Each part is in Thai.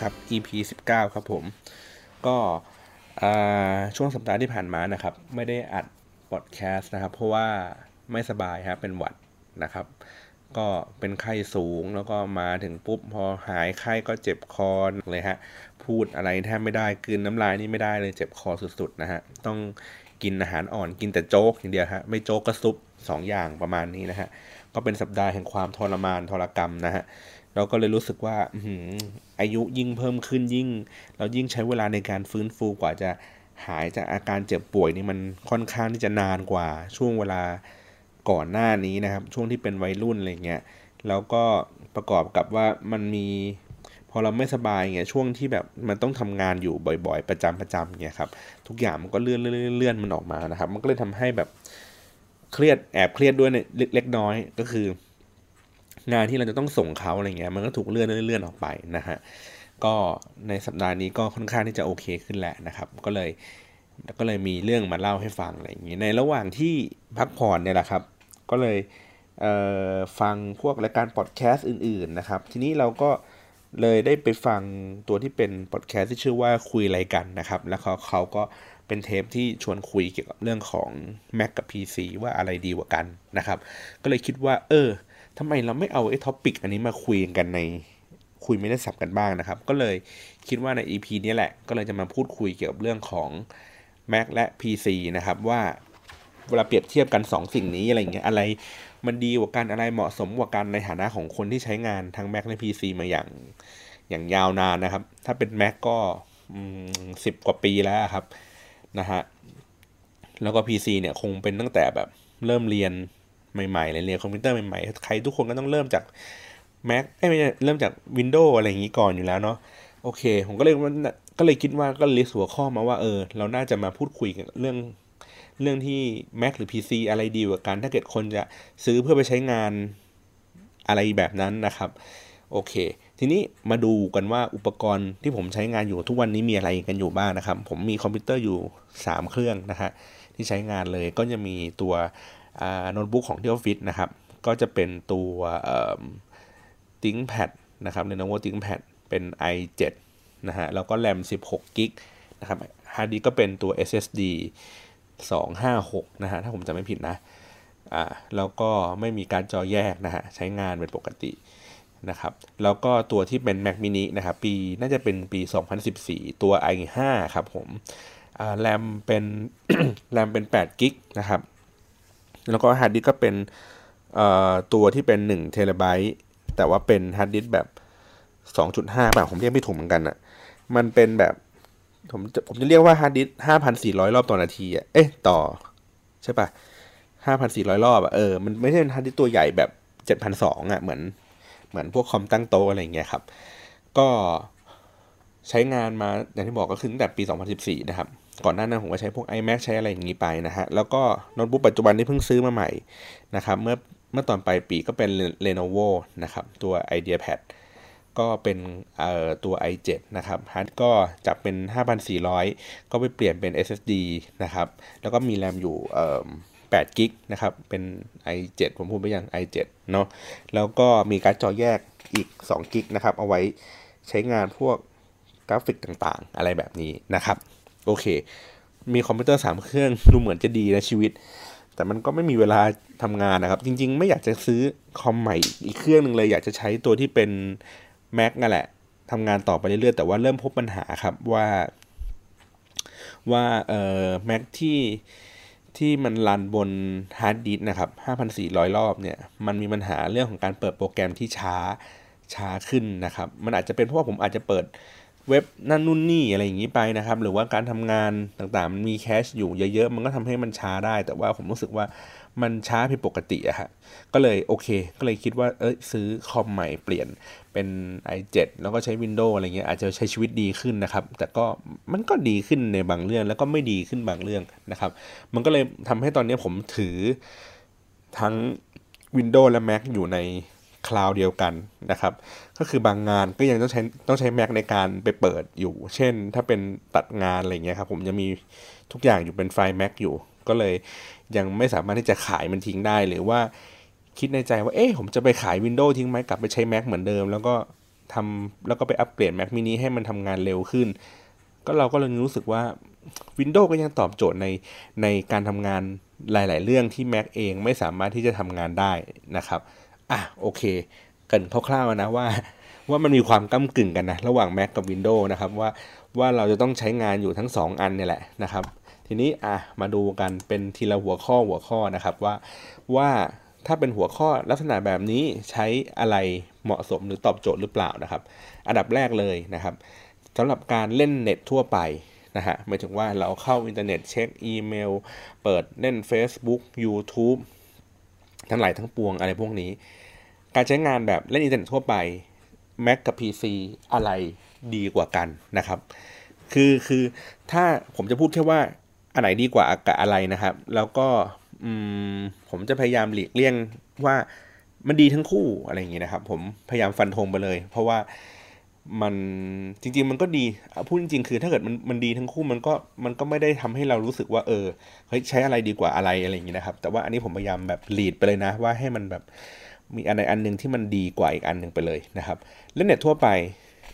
ครับ EP 19 ครับผม ก็ช่วงสัปดาห์ที่ผ่านมานะครับ ไม่ได้อัดพอดแคสต์นะครับ เพราะว่าไม่สบายครับเป็นหวัดนะครับ ก็เป็นไข้สูงแล้วก็มาถึงปุ๊บ พอหายไข้ก็เจ็บคอเลยฮะ พูดอะไรแทบไม่ได้กินน้ำลายนี่ไม่ได้เลยเจ็บคอสุดๆนะฮะ ต้องกินอาหารอ่อนกินแต่โจ๊กอย่างเดียวฮะ ไม่โจ๊กก็ซุป2ออย่างประมาณนี้นะฮะ ก็เป็นสัปดาห์แห่งความทรมานทรกรรมนะฮะ เราก็เลยรู้สึกว่าอายุยิ่งเพิ่มขึ้นยิ่ง เรายิ่งใช้เวลาในการฟื้นฟูกว่าจะหายจากอาการเจ็บป่วยนี่มันค่อนข้างที่จะนานกว่าช่วงเวลาก่อนหน้านี้นะครับ ช่วงที่เป็นวัยรุ่นอะไรเงี้ยแล้วก็ประกอบกับว่ามันมี พอเราไม่สบายเงี้ยช่วงที่แบบมันต้องทำงานอยู่บ่อยๆ ประจำประจำเงี้ยครับทุกอย่างมันก็เลื่อนเลื่อนเลื่อนมันออกมานะครับ มันก็เลยทำให้แบบเครียดแอบเครียดด้วยเล็กน้อยก็คือ งานที่เราจะต้องส่งเขาอะไรเงี้ยมันก็ถูกเลื่อนเลื่อนออกไปนะฮะก็ในสัปดาห์นี้ก็ค่อนข้างที่จะโอเคขึ้นแหละนะครับ ก็เลยก็เลยมีเรื่องมาเล่าให้ฟังอะไรอย่างนี้ในระหว่างที่พักผ่อนเนี่ยแหละครับ ก็เลยเฟังพวกรายการพอดแคสต์อื่นๆนะครับ ทีนี้เราก็เลยได้ไปฟังตัวที่เป็นพอดแคสต์ที่ชื่อว่าคุยอะไรกันนะครับ แล้วเขาเขาก็เป็นเทปที่ชวนคุยเกี่ยวกับเรื่องของ Mac กับ PC ว่าอะไรดีกว่ากันนะครับ ก็เลยคิดว่า เออ ทำไมเราไม่เอาไอ้ท็อปิกอันนี้มาคุยกันในคุยไม่ได้สับกันบ้างนะครับ ก็เลยคิดว่าใน EP นี้แหละ ก็เลยจะมาพูดคุยเกี่ยวกับเรื่องของ Mac และ PC นะครับ ว่าเวลาเปรียบเทียบกัน 2 สิ่งนี้อะไรเงี้ยอะไรมันดีกว่ากันอะไรเหมาะสมกว่ากันในฐานะของคนที่ใช้งานทั้ง Mac และ PC มาอย่างอย่างยาวนานนะครับ ถ้าเป็น Mac ก็สิบกว่าปีแล้วครับนะฮะแล้วก็ PC เนี่ยคงเป็นตั้งแต่แบบเริ่มเรียน ใหม่ๆเลยเรียนคอมพิวเตอร์ใหม่ๆ ใครทุกคนก็ต้องเริ่มจาก Mac ไม่ใช่เริ่มจาก Windows อะไรอย่างนี้ก่อนอยู่แล้วเนาะโอเค ผมก็เลยก็เลยคิดว่าก็ list หัวข้อมาว่าเออ เราน่าจะมาพูดคุยกันเรื่องเรื่องที่ Mac หรือ PC อะไรดีกว่ากัน ถ้าเกิดคนจะซื้อเพื่อไปใช้งานอะไรแบบนั้นนะครับ โอเค ทีนี้มาดูกันว่าอุปกรณ์ที่ผมใช้งานอยู่ทุกวันนี้มีอะไรกันอยู่บ้างนะครับ ผมมีคอมพิวเตอร์อยู่ 3 เครื่องนะฮะที่ใช้งานเลยก็จะมีตัว โน้ตบุ๊กของที่ออฟฟิศนะครับ ก็จะเป็นตัว ThinkPad นะครับ Lenovo ThinkPad เป็น i7 นะฮะ แล้วก็แรม16 gig นะครับฮาร์ดดิสก็เป็นตัว SSD 256 นะฮะ ถ้าผมจำไม่ผิดนะ อ่า แล้วก็ไม่มีการ์ดจอแยกนะฮะ ใช้งานเป็นปกตินะครับ แล้วก็ตัวที่เป็น Mac mini นะครับ ปีน่าจะเป็นปี 2014 ตัว i5 ครับผม อ่า แรมเป็น แรมเป็น8 gig นะครับ แล้วก็ฮาร์ดดิสก็เป็นตัวที่เป็น1เทราไบต์แต่ว่าเป็นฮาร์ดดิสแบบ 2.5แบบผมเรียกไม่ถูกเหมือนกันอะ่ะมันเป็นแบบผมจะผมจะเรียกว่าฮาร์ดดิส5,400 รอบต่อนาทีอะเอ๊ะต่อ ใช่ปะ5,400 รอบอะเออมันไม่ใช่ฮาร์ดดิสตัวใหญ่แบบ 7,200อะเหมือนเหมือนพวกคอมตั้งโต๊ะอะไรเงี้ยครับ ก็ใช้งานมาอย่างที่บอกก็คือตั้งแต่ปี 2014 นะครับ ก่อนหน้านั้นผมก็ใช้พวก iMac ใช้อะไรอย่างนี้ไปนะฮะ แล้วก็โน้ตบุ๊กปัจจุบันที่เพิ่งซื้อมาใหม่นะครับ เมื่อเมื่อตอนปลายปีก็เป็น Lenovo นะครับ ตัว IdeaPad ก็เป็นเอ่อตัว i7 นะครับฮาร์ดก็จะเป็น 5,400 ก็ไปเปลี่ยนเป็น SSD นะครับ แล้วก็มีแรมอยู่เอ่อ8 gig นะครับ เป็น i7 ผมพูดไปอยัง i7 เนาะแล้วก็มีการ์ดจอแยกอีก2 gig นะครับ เอาไว้ใช้งานพวกกราฟิกต่างๆ อะไรแบบนี้นะครับ โอเค มีคอมพิวเตอร์สามเครื่องดูเหมือนจะดีนะชีวิต แต่มันก็ไม่มีเวลาทำงานนะครับ จริง ๆ ไม่อยากจะซื้อคอมใหม่อีกเครื่องหนึ่งเลย อยากจะใช้ตัวที่เป็น Mac นั่นแหละทำงานต่อไปเรื่อยๆ แต่ว่าเริ่มพบปัญหาครับว่า ว่าเอ่อ Mac ที่ที่มัน run บนฮาร์ดดิสนะครับ 5,400 รอบเนี่ย มันมีปัญหาเรื่องของการเปิดโปรแกรมที่ช้าช้าขึ้นนะครับ มันอาจจะเป็นเพราะว่าผมอาจจะเปิด เว็บนั่นนู่นนี่อะไรอย่างนี้ไปนะครับ หรือว่าการทำงานต่างๆมันมี cache อยู่เยอะๆ มันก็ทำให้มันช้าได้ แต่ว่าผมรู้สึกว่ามันช้าผิดปกติอะฮะก็เลยโอเค ก็เลยคิดว่าเอ้ยซื้อคอมใหม่เปลี่ยนเป็น i7 แล้วก็ใช้ Windows อะไรเงี้ยอาจจะใช้ชีวิตดีขึ้นนะครับ แต่ก็มันก็ดีขึ้นในบางเรื่องแล้วก็ไม่ดีขึ้นบางเรื่องนะครับ มันก็เลยทำให้ตอนนี้ผมถือทั้ง Windows และ Mac อยู่ใน คลาวด์เดียวกันนะครับ ก็คือบางงานก็ยังต้องใช้ต้องใช้ Mac ในการไปเปิดอยู่ เช่น ถ้าเป็นตัดงานอะไรเงี้ยครับผมจะมีทุกอย่างอยู่เป็นไฟล์ Mac อยู่ ก็เลยยังไม่สามารถที่จะขายมันทิ้งได้หรือว่าคิดในใจว่าเอ๊ะผมจะไปขาย Windows ทิ้งไหมกลับไปใช้ Mac เหมือนเดิม แล้วก็ทำแล้วก็ไปอัปเกรด Mac mini ให้มันทำงานเร็วขึ้น ก็เราก็เลยรู้สึกว่า Windows ก็ยังตอบโจทย์ในในการทำงานหลาย ๆ เรื่องที่ Mac เองไม่สามารถที่จะทำงานได้นะครับ อะโอเค กันคร่าวๆนะว่า ว่ามันมีความก้ากึ่งกันนะ ระหว่าง Mac กับ Windows นะครับว่าว่าเราจะต้องใช้งานอยู่ทั้ง 2 อันเนี่ยแหละนะครับ ทีนี้อะมาดูกันเป็นทีละหัวข้อหัวข้อนะครับว่าว่าถ้าเป็นหัวข้อลักษณะแบบนี้ใช้อะไรเหมาะสมหรือตอบโจทย์หรือเปล่านะครับ อันดับแรกเลยนะครับสำหรับการเล่นเน็ตทั่วไปนะฮะหมายถึงว่าเราเข้าอินเทอร์เน็ตเช็คอีเมล เปิดเล่น Facebook YouTube ทั้งหลายทั้งปวงอะไรพวกนี้ การใช้งานแบบเล่นอินเทอร์เน็ตทั่วไป Mac กับ PC อะไรดีกว่ากันนะครับ คือคือถ้าผมจะพูดแค่ว่าอันไหนดีกว่ากับอะไรนะครับ แล้วก็ผมจะพยายามหลีกเลี่ยงว่ามันดีทั้งคู่อะไรอย่างเงี้ยนะครับ ผมพยายามฟันธงไปเลย เพราะว่ามันจริง ๆ มันก็ดีพูดจริง ๆ คือถ้าเกิดมันมันดีทั้งคู่มันก็มันก็ไม่ได้ทำให้เรารู้สึกว่า เออเฮ้ยใช้อะไรดีกว่าอะไรอะไรอย่างเงี้ยนะครับ แต่ว่าอันนี้ผมพยายามแบบหลีดไปเลยนะ ว่าให้มันแบบ มีอันใดอันหนึ่งที่มันดีกว่าอีกอันหนึ่งไปเลยนะครับเล่นเน็ตทั่วไป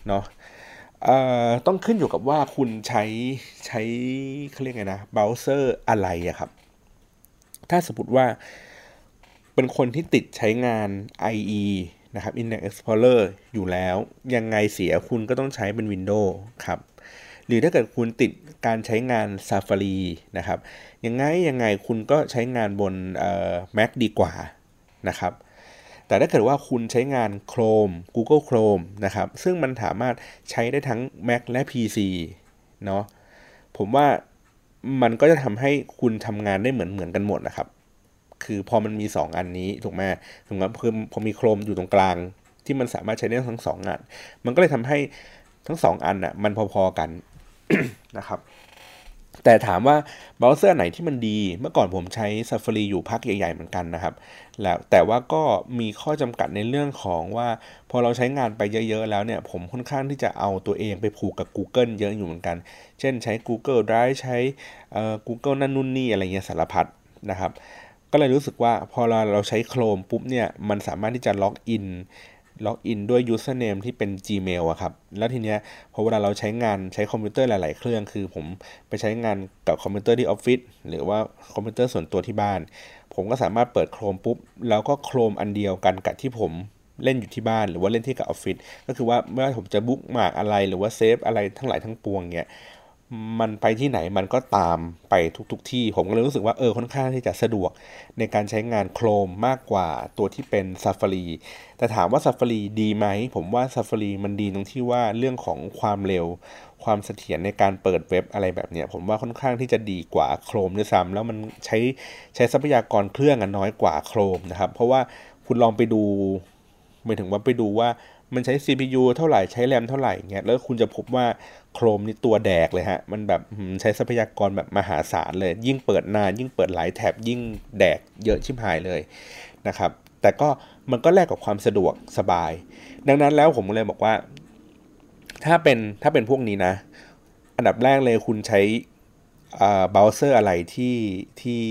เนาะต้องขึ้นอยู่กับว่าคุณใช้ใช้เขาเรียกไงนะเบราว์เซอร์อะไรอะครับ ถ้าสมมติว่าเป็นคนที่ติดใช้งาน IE นะครับ Internet Explorer อยู่แล้ว ยังไงเสียคุณก็ต้องใช้เป็น Windows ครับ หรือถ้าเกิดคุณติดการใช้งาน Safari นะครับ ยังไงยังไงคุณก็ใช้งานบน Mac ดีกว่านะครับ แต่ถ้าเกิดว่าคุณใช้งาน Chrome Google Chrome นะครับ ซึ่งมันสามารถใช้ได้ทั้ง Mac และ PC เนาะผมว่ามันก็จะทำให้คุณทำงานได้เหมือนเหมือนกันหมดนะครับ คือพอมันมี 2 อันนี้ถูกไหมถึงว่าคือพอมี Chrome อยู่ตรงกลาง ที่มันสามารถใช้ได้ทั้งสองอัน มันก็เลยทำให้ทั้งสองอันอะมันพอๆกันนะครับ แต่ถามว่าเบราว์เซอร์ไหนที่มันดี เมื่อก่อนผมใช้ Safari อยู่พักใหญ่ๆเหมือนกันนะครับ แล้วแต่ว่าก็มีข้อจำกัดในเรื่องของว่า พอเราใช้งานไปเยอะๆแล้วเนี่ย ผมค่อนข้างที่จะเอาตัวเองไปผูกกับ Google เยอะอยู่เหมือนกัน เช่นใช้ Google Drive ใช้ Google นั่นนู่นนี่อะไรเงี้ยสารพัดนะครับ ก็เลยรู้สึกว่าพอเราเราใช้ Chrome ปุ๊บเนี่ย มันสามารถที่จะล็อกอิน ล็อกอินด้วย username ที่เป็น Gmail อะครับ แล้วทีเนี้ยพอเวลาเราใช้งานใช้คอมพิวเตอร์หลาย ๆ เครื่อง คือผมไปใช้งานกับคอมพิวเตอร์ที่ออฟฟิศหรือว่าคอมพิวเตอร์ส่วนตัวที่บ้าน ผมก็สามารถเปิด Chrome ปุ๊บ แล้วก็ Chrome อันเดียวกันกับที่ผมเล่นอยู่ที่บ้านหรือว่าเล่นที่กับออฟฟิศก็คือว่าเมื่อผมจะ bookmark อะไรหรือว่า save อะไรทั้งหลายทั้งปวงเนี้ย มันไปที่ไหนมันก็ตามไปทุกๆที่ ผมก็เลยรู้สึกว่าเออค่อนข้างที่จะสะดวกในการใช้งาน Chrome มากกว่าตัวที่เป็น Safari แต่ถามว่า Safari ดีไหม ผมว่า Safari มันดีตรงที่ว่าเรื่องของความเร็ว ความเสถียรในการเปิดเว็บอะไรแบบเนี้ยผมว่าค่อนข้างที่จะดีกว่าโครมด้วยซ้ำแล้วมันใช้ใช้ทรัพยากรเครื่องน้อยกว่าโครมนะครับ เพราะว่าคุณลองไปดูหมายถึงว่าไปดูว่า มันใช้ CPU เท่าไหร่ใช้แรมเท่าไหร่เงี้ยแล้วคุณจะพบว่าโครมนี่ตัวแดกเลยฮะ มันแบบใช้ทรัพยากรแบบมหาศาลเลย ยิ่งเปิดนาน ยิ่งเปิดหลายแท็บยิ่งแดกเยอะชิบหายเลยนะครับ แต่ก็มันก็แลกกับความสะดวกสบาย ดังนั้นแล้วผมเลยบอกว่า ถ้าเป็นถ้าเป็นพวกนี้นะ อันดับแรกเลยคุณใช้เบราว์เซอร์อะไรที่ที่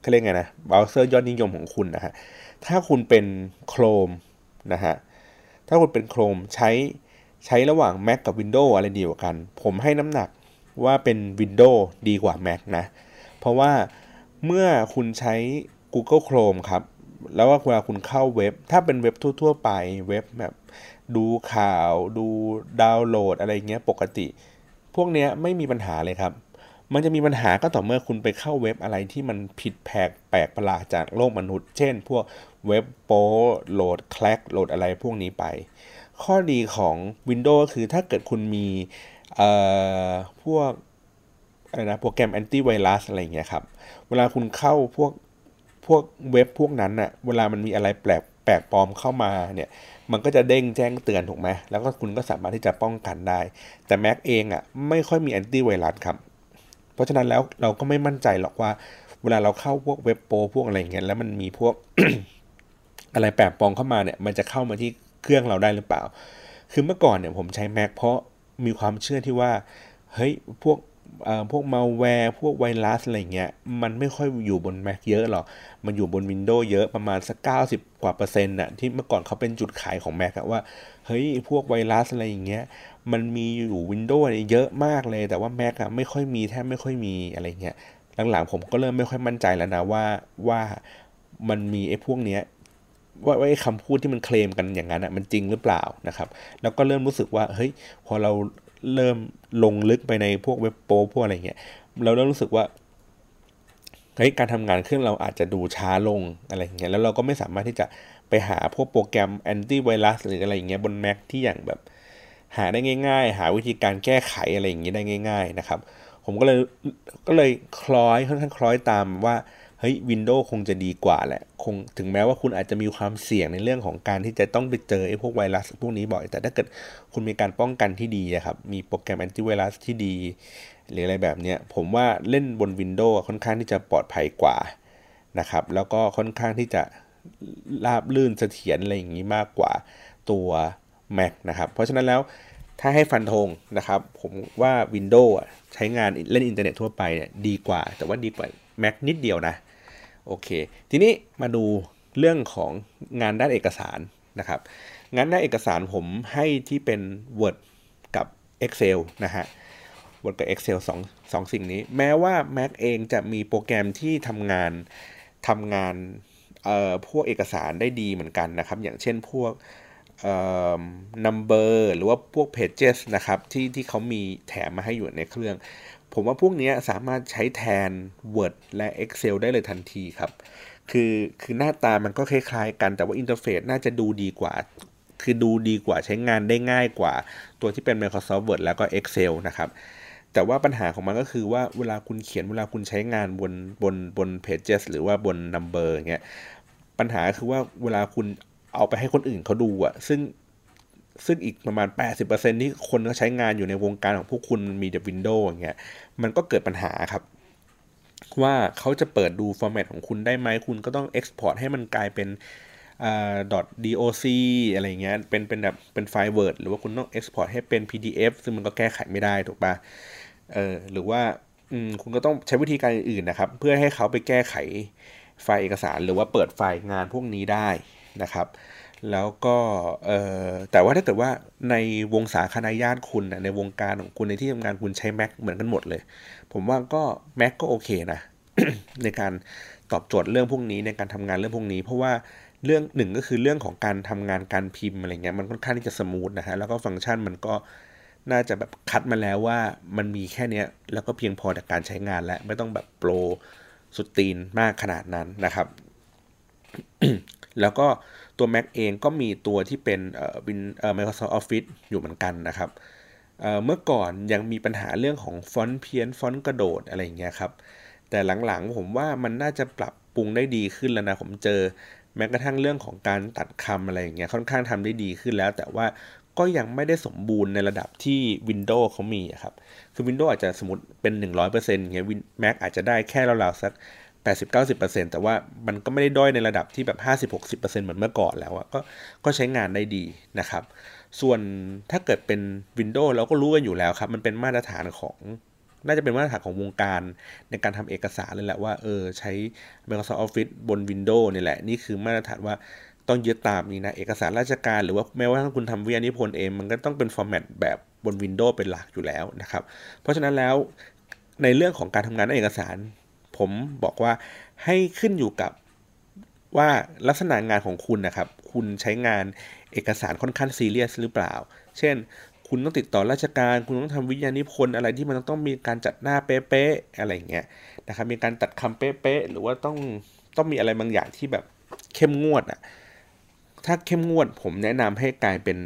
เขาเรียกไงนะเบราว์เซอร์ยอดนิยมของคุณนะฮะถ้าคุณเป็น Chrome นะฮะ ถ้าคุณเป็น Chrome ใช้ใช้ระหว่าง Mac กับ Windows อะไรดีกว่ากัน ผมให้น้ำหนักว่าเป็น Windows ดีกว่า Mac นะ เพราะว่าเมื่อคุณใช้ Google Chrome ครับ แล้วว่าเวลาคุณเข้าเว็บ ถ้าเป็นเว็บทั่ว ๆ ไปเว็บแบบดูข่าว ดูดาวน์โหลดอะไรเงี้ยปกติ พวกเนี้ยไม่มีปัญหาเลยครับ มันจะมีปัญหาก็ต่อเมื่อคุณไปเข้าเว็บอะไรที่มันผิดแผกแปลกประหลาดจากโลกมนุษย์ เช่น พวกเว็บโป้โหลดแคลกโหลดอะไรพวกนี้ไป ข้อดีของ Windows ก็คือถ้าเกิดคุณมีพวกอะไรนะโปรแกรมแอนตี้ไวรัสอะไรอย่างเงี้ยครับ เวลาคุณเข้าพวกพวกเว็บพวกนั้นอะเวลามันมีอะไรแปลกแปลกปลอมเข้ามาเนี่ย มันก็จะเด้งแจ้งเตือนถูกไหมแล้วก็คุณก็สามารถที่จะป้องกันได้ แต่ Mac เองอะไม่ค่อยมีแอนตี้ไวรัสครับ เพราะฉะนั้นแล้วเราก็ไม่มั่นใจหรอกว่า เวลาเราเข้าพวกเว็บโปพวกอะไรเงี้ยแล้วมันมีพวกอะไรแปลกปลอมเข้ามาเนี่ยมันจะเข้ามาที่เครื่องเราได้หรือเปล่า คือเมื่อก่อนเนี่ยผมใช้ Mac เพราะมีความเชื่อที่ว่าเฮ้ยพวกพวกมาแวร์พวกไวรัสอะไรเงี้ยมันไม่ค่อยอยู่บน Mac เยอะหรอก มันอยู่บน Windows เยอะประมาณสักเก้าสิบกว่าเปอร์เซ็นต์น่ะที่เมื่อก่อนเขาเป็นจุดขายของ Mac อะว่า เฮ้ย พวกไวรัสอะไรอย่างเงี้ย มันมีอยู่ Windows เยอะมากเลย แต่ว่า Mac อะไม่ค่อยมีแทบไม่ค่อยมีอะไรเงี้ยหลังๆผมก็เริ่มไม่ค่อยมั่นใจแล้วนะว่าว่ามันมีไอ้พวกเนี้ยว่าไอ้คำพูดที่มันเคลมกันอย่างนั้นอะมันจริงหรือเปล่านะครับ แล้วก็เริ่มรู้สึกว่าเฮ้ยพอเราเริ่มลงลึกไปในพวกเว็บโป้พวกอะไรเงี้ยเราเริ่มรู้สึกว่าเฮ้ยการทำงานเครื่องเราอาจจะดูช้าลงอะไรเงี้ยแล้วเราก็ไม่สามารถที่จะไปหาพวกโปรแกรมแอนตี้ไวรัสหรืออะไรเงี้ยบน Mac ที่อย่างแบบ หาได้ง่าย ๆ หาวิธีการแก้ไขอะไรอย่างเงี้ได้ง่าย ๆนะครับ ผมก็เลยก็เลยคล้อยค่อนข้างคล้อยตามว่าเฮ้ยวินโดว์คงจะดีกว่าแหละคงถึงแม้ว่าคุณอาจจะมีความเสี่ยงในเรื่องของการที่จะต้องไปเจอไอ้พวกไวรัสพวกนี้บ่อย แต่ถ้าเกิดคุณมีการป้องกันที่ดีครับมีโปรแกรมแอนตี้ไวรัสที่ดี หรืออะไรแบบนี้ผมว่าเล่นบนวินโดว์ค่อนข้างที่จะปลอดภัยกว่านะครับแล้วก็ค่อนข้างที่จะราบลื่นเสถียรอะไรอย่างนี้มากกว่าตัว Mac นะครับ เพราะฉะนั้นแล้วถ้าให้ฟันธงนะครับ ผมว่า Windows ใช้งานเล่นอินเทอร์เน็ตทั่วไปเนี่ยดีกว่า แต่ว่าดีกว่า Mac นิดเดียวนะ โอเค ทีนี้มาดูเรื่องของงานด้านเอกสารนะครับ งานด้านเอกสารผมให้ที่เป็น Word กับ Excel นะฮะ Word กับ Excel 2 2สิ่งนี้ แม้ว่า Mac เองจะมีโปรแกรมที่ทำงานทำงานพวกเอกสารได้ดีเหมือนกันนะครับ อย่างเช่นพวก เอ่อ Numbers หรือว่าพวก Pages นะครับที่ที่เขามีแถมมาให้อยู่ในเครื่อง ผมว่าพวกนี้สามารถใช้แทน Word และ Excel ได้เลยทันทีครับ คือคือหน้าตามันก็คล้ายๆกันแต่ว่า interface น่าจะดูดีกว่า คือดูดีกว่าใช้งานได้ง่ายกว่า ตัวที่เป็น Microsoft Word แล้วก็ Excel นะครับแต่ว่าปัญหาของมันก็คือว่าเวลาคุณเขียนเวลาคุณใช้งานบนบนบน Pages หรือว่าบน Number เงี้ยปัญหาคือว่าเวลาคุณ เอาไปให้คนอื่นเขาดูอะซึ่งซึ่งอีกประมาณ 80%ที่คนก็ใช้งานอยู่ในวงการของพวกคุณมีแต่ Windows อย่างเงี้ยมันก็เกิดปัญหาครับ ว่าเขาจะเปิดดูฟอร์แมตของคุณได้ไหมคุณก็ต้อง Export ให้มันกลายเป็นอ .doc อะไรเงี้ยเป็นเป็นแบบเป็นไฟล์ Word หรือว่าคุณต้อง Export ให้เป็น PDF ซึ่งมันก็แก้ไขไม่ได้ถูกปะเออหรือว่าคุณก็ต้องใช้วิธีการอื่นนะครับ เพื่อให้เขาไปแก้ไขไฟล์เอกสาร หรือว่าเปิดไฟล์งานพวกนี้ได้ นะครับแล้วก็แต่ว่าถ้าเกิดว่าในวงสาคณะญาติคุณนะในวงการของคุณในที่ทำงานคุณใช้ Mac เหมือนกันหมดเลย ผมว่าก็ Mac ก็โอเคนะในการตอบโจทย์เรื่องพวกนี้ในการทำงานเรื่องพวกนี้ เพราะว่าเรื่องหนึ่งก็คือเรื่องของการทำงานการพิมพ์อะไรเงี้ยมันค่อนข้างที่จะสมูทนะฮะแล้วก็ฟังก์ชันมันก็น่าจะแบบคัดมาแล้วว่ามันมีแค่นี้แล้วก็เพียงพอต่การใช้งานและไม่ต้องแบบโปรสุดตีนมากขนาดนั้นนะครับ แล้วก็ตัว Mac เองก็มีตัวที่เป็นเอ่อวินเอ่อ Microsoft Office อยู่เหมือนกันนะครับเอ่อเมื่อก่อนยังมีปัญหาเรื่องของฟอนต์เพี้ยนฟอนต์กระโดดอะไรอย่างเงี้ยครับ แต่หลังๆผมว่ามันน่าจะปรับปรุงได้ดีขึ้นแล้วนะผมเจอแม้กระทั่งเรื่องของการตัดคำอะไรอย่างเงี้ยค่อนข้างทำได้ดีขึ้นแล้ว แต่ว่าก็ยังไม่ได้สมบูรณ์ในระดับที่ Windows เขามีครับ คือ Windows อาจจะสมมติเป็น 100%เงี้ย Mac อาจจะได้แค่ราวๆสัก 80-90%แต่ว่ามันก็ไม่ได้ด้อยในระดับที่แบบ 50-60%เหมือนเมื่อก่อนแล้วอะก็ก็ใช้งานได้ดีนะครับ ส่วนถ้าเกิดเป็น Windows เราก็รู้กันอยู่แล้วครับ มันเป็นมาตรฐานของน่าจะเป็นมาตรฐานของวงการในการทำเอกสารเลยแหละว่าเออใช้ Microsoft Office บน Windows นี่แหละ นี่คือมาตรฐานว่าต้องยึดตามนี้นะ เอกสารราชการหรือว่าแม้ว่าถ้าคุณทำวิทยานิพนธ์เองมันก็ต้องเป็นฟอร์แมตแบบบน Windows เป็นหลักอยู่แล้วนะครับ เพราะฉะนั้นแล้วในเรื่องของการทำงานในเอกสาร ผมบอกว่าให้ขึ้นอยู่กับว่าลักษณะงานของคุณนะครับ คุณใช้งานเอกสารค่อนข้างซีเรียสหรือเปล่า เช่น คุณต้องติดต่อราชการ คุณต้องทำวิทยานิพนธ์อะไรที่มันต้องมีการจัดหน้าเป๊ะๆอะไรเงี้ยนะครับ มีการตัดคำเป๊ะๆหรือว่าต้องต้องมีอะไรบางอย่างที่แบบเข้มงวดอะถ้าเข้มงวดผมแนะนำให้กลายเป็น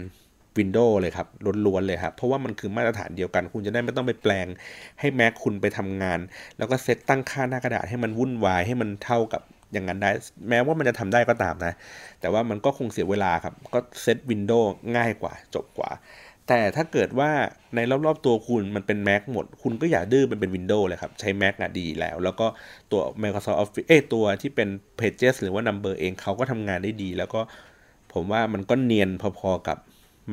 Windows เลยครับล้วนๆเลยครับ เพราะว่ามันคือมาตรฐานเดียวกัน คุณจะได้ไม่ต้องไปแปลงให้แม็กคุณไปทำงาน แล้วก็เซตตั้งค่าหน้ากระดาษให้มันวุ่นวายให้มันเท่ากับอย่างนั้นได้ แม้ว่ามันจะทำได้ก็ตามนะ แต่ว่ามันก็คงเสียเวลาครับ ก็เซตวินโดว์ง่ายกว่า จบกว่า แต่ถ้าเกิดว่าในรอบๆตัวคุณมันเป็น Mac หมด คุณก็อย่าดื้อมันเป็น Windows เลยครับ ใช้ Mac อะดีแล้ว แล้วก็ตัว Microsoft Office เอ้ตัวที่เป็น Pages หรือว่า Numbers เองเขาก็ทำงานได้ดี แล้วก็ผมว่ามันก็เนียนพอๆกับ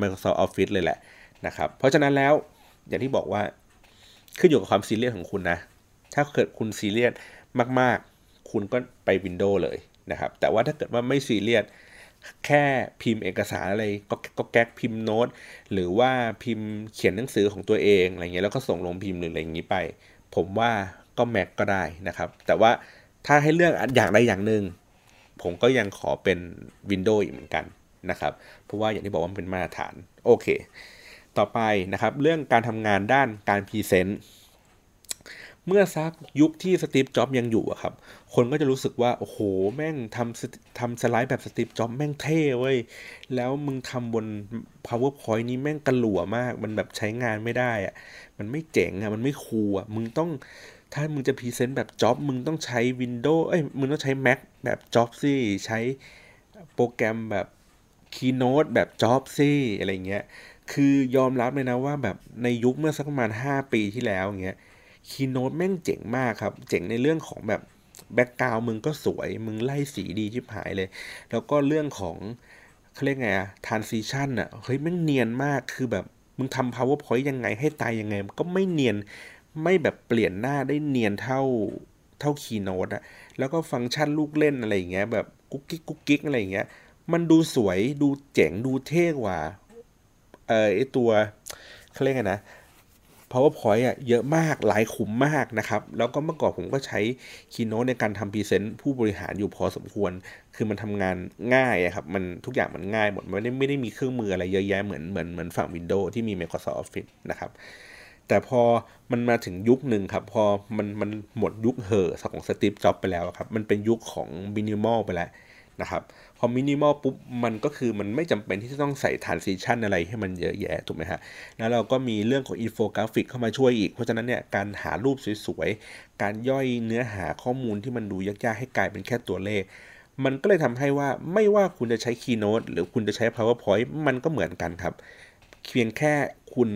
Microsoft Office เลยแหละนะครับ เพราะฉะนั้นแล้วอย่างที่บอกว่าขึ้นอยู่กับความซีเรียสของคุณนะ ถ้าเกิดคุณซีเรียสมาก ๆ คุณก็ไป Windows เลยนะครับ แต่ว่าถ้าเกิดว่าไม่ซีเรียสแค่พิมพ์เอกสารอะไรก็ก็แก๊กพิมพ์โน้ต หรือว่าพิมพ์เขียนหนังสือของตัวเองอะไรเงี้ยแล้วก็ส่งโรงพิมพ์หรืออะไรอย่างนี้ไป ผมว่าก็ Mac ก็ได้นะครับ แต่ว่าถ้าให้เลือกอย่างใดอย่างหนึ่งผมก็ยังขอเป็น Windows อีกเหมือนกัน นะครับ เพราะว่าอย่างที่บอกว่ามันเป็นมาตรฐาน โอเค ต่อไปนะครับ เรื่องการทำงานด้านการ present เมื่อซักยุคที่ Steve Jobs ยังอยู่อะครับ คนก็จะรู้สึกว่า โอ้โห แม่งทำทำสไลด์แบบ Steve Jobs แม่งเท่เว้ย แล้วมึงทำบน PowerPoint นี้แม่งกะหลั่วมาก มันแบบใช้งานไม่ได้อะมันไม่เจ๋งอะมันไม่ cool อะมึงต้อง ถ้ามึงจะ present แบบจ็อบ มึงต้องใช้ Windows เอ้ย มึงต้องใช้ Mac แบบจ็อบสิ ใช้โปรแกรมแบบ Keynote แบบจ็อบสิอะไรเงี้ย คือยอมรับเลยนะว่าแบบในยุคเมื่อสักประมาณ 5 ปีที่แล้วเงี้ย Keynote แม่งเจ๋งมากครับ เจ๋งในเรื่องของแบบ background มึงก็สวย มึงไล่สีดีชิบหายเลย แล้วก็เรื่องของเขาเรียกไงอะ transition อะเฮ้ยแม่งเนียนมากคือแบบมึงทำ PowerPoint ยังไงให้ตายยังไง ก็ไม่เนียนไม่แบบเปลี่ยนหน้าได้เนียนเท่าเท่า Keynote อะแล้วก็ฟังก์ชันลูกเล่นอะไรอย่างเงี้ยแบบกุ๊กกิ๊กกุ๊กกิ๊กอะไรอย่างเงี้ย มันดูสวยดูเจ๋งดูเท่กว่าเออไอตัวเขาเรียกไงนะ PowerPoint อะเยอะมากหลายขุมมากนะครับ แล้วก็เมื่อก่อนผมก็ใช้ Keynote ในการทำ present ผู้บริหารอยู่พอสมควร คือมันทำงานง่ายครับ มันทุกอย่างมันง่ายหมด ไม่ได้ไม่ได้มีเครื่องมืออะไรเยอะแยะเหมือนเหมือนเหมือนฝั่ง Windows ที่มี Microsoft Office นะครับ แต่พอมันมาถึงยุคหนึ่งครับ พอมันมันหมดยุคเห่อของ Steve Jobs ไปแล้วครับ มันเป็นยุคของมินิมอลไปแล้วนะครับ พอมินิมอลปุ๊บมันก็คือมันไม่จำเป็นที่จะต้องใส่ transition อะไรให้มันเยอะแยะถูกไหมฮะ แล้วเราก็มีเรื่องของอินโฟกราฟิกเข้ามาช่วยอีก เพราะฉะนั้นเนี่ยการหารูปสวยๆ การย่อยเนื้อหาข้อมูลที่มันดูยากๆ ให้กลายเป็นแค่ตัวเลข มันก็เลยทำให้ว่าไม่ว่าคุณจะใช้ Keynote หรือคุณจะใช้ PowerPoint มันก็เหมือนกันครับ เพียงแค่คุณ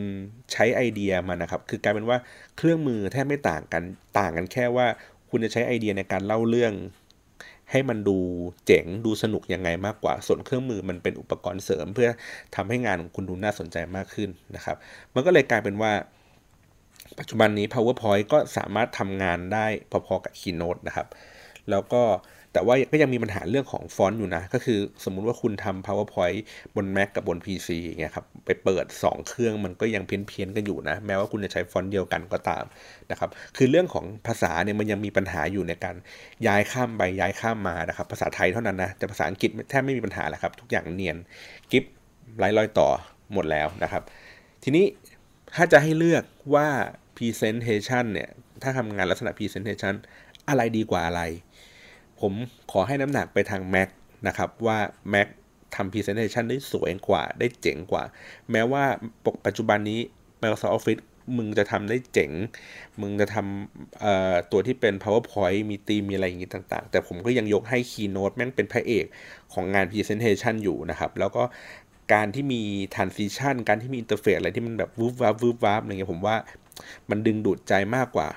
ใช้ไอเดียมันนะครับ คือกลายเป็นว่าเครื่องมือแทบไม่ต่างกัน ต่างกันแค่ว่าคุณจะใช้ไอเดียในการเล่าเรื่อง ให้มันดูเจ๋งดูสนุกยังไงมากกว่า ส่วนเครื่องมือมันเป็นอุปกรณ์เสริม เพื่อทำให้งานของคุณดูน่าสนใจมากขึ้นนะครับ มันก็เลยกลายเป็นว่า ปัจจุบันนี้ PowerPoint ก็สามารถทำงานได้พอๆกับ Keynote นะครับ แล้วก็ แต่ว่าก็ยังมีปัญหาเรื่องของฟอนต์อยู่นะ ก็คือสมมุติว่าคุณทำ powerpoint บน Mac กับบน PC อย่างเงี้ยครับ ไปเปิด 2 เครื่องมันก็ยังเพี้ยนเพียนกันอยู่นะ แม้ว่าคุณจะใช้ฟอนต์เดียวกันก็ตามนะครับ คือเรื่องของภาษาเนี่ยมันยังมีปัญหาอยู่ในการย้ายข้ามไปย้ายข้ามมานะครับ ภาษาไทยเท่านั้นนะ แต่ภาษาอังกฤษแทบไม่มีปัญหาแล้วครับ ทุกอย่างเนียน กิฟไร้รอยต่อหมดแล้วนะครับ ทีนี้ถ้าจะให้เลือกว่า presentation เนี่ย ถ้าทำงานลักษณะ presentation อะไรดีกว่าอะไร ผมขอให้น้ำหนักไปทาง Mac นะครับว่า Mac ทำ Presentation ได้สวยกว่าได้เจ๋งกว่า แม้ว่าปัจจุบันนี้ Microsoft Office มึงจะทำได้เจ๋ง มึงจะทำตัวที่เป็น PowerPoint มีตีมมีอะไรอย่างนี้ต่างๆ แต่ผมก็ยังยกให้ Keynote แม่งเป็นพระเอกของงาน Presentation อยู่นะครับ แล้วก็การที่มี transition การที่มี interface อะไรที่มันแบบวูบวับวูบวับอะไรเงี้ยผมว่ามันดึงดูดใจมากกว่า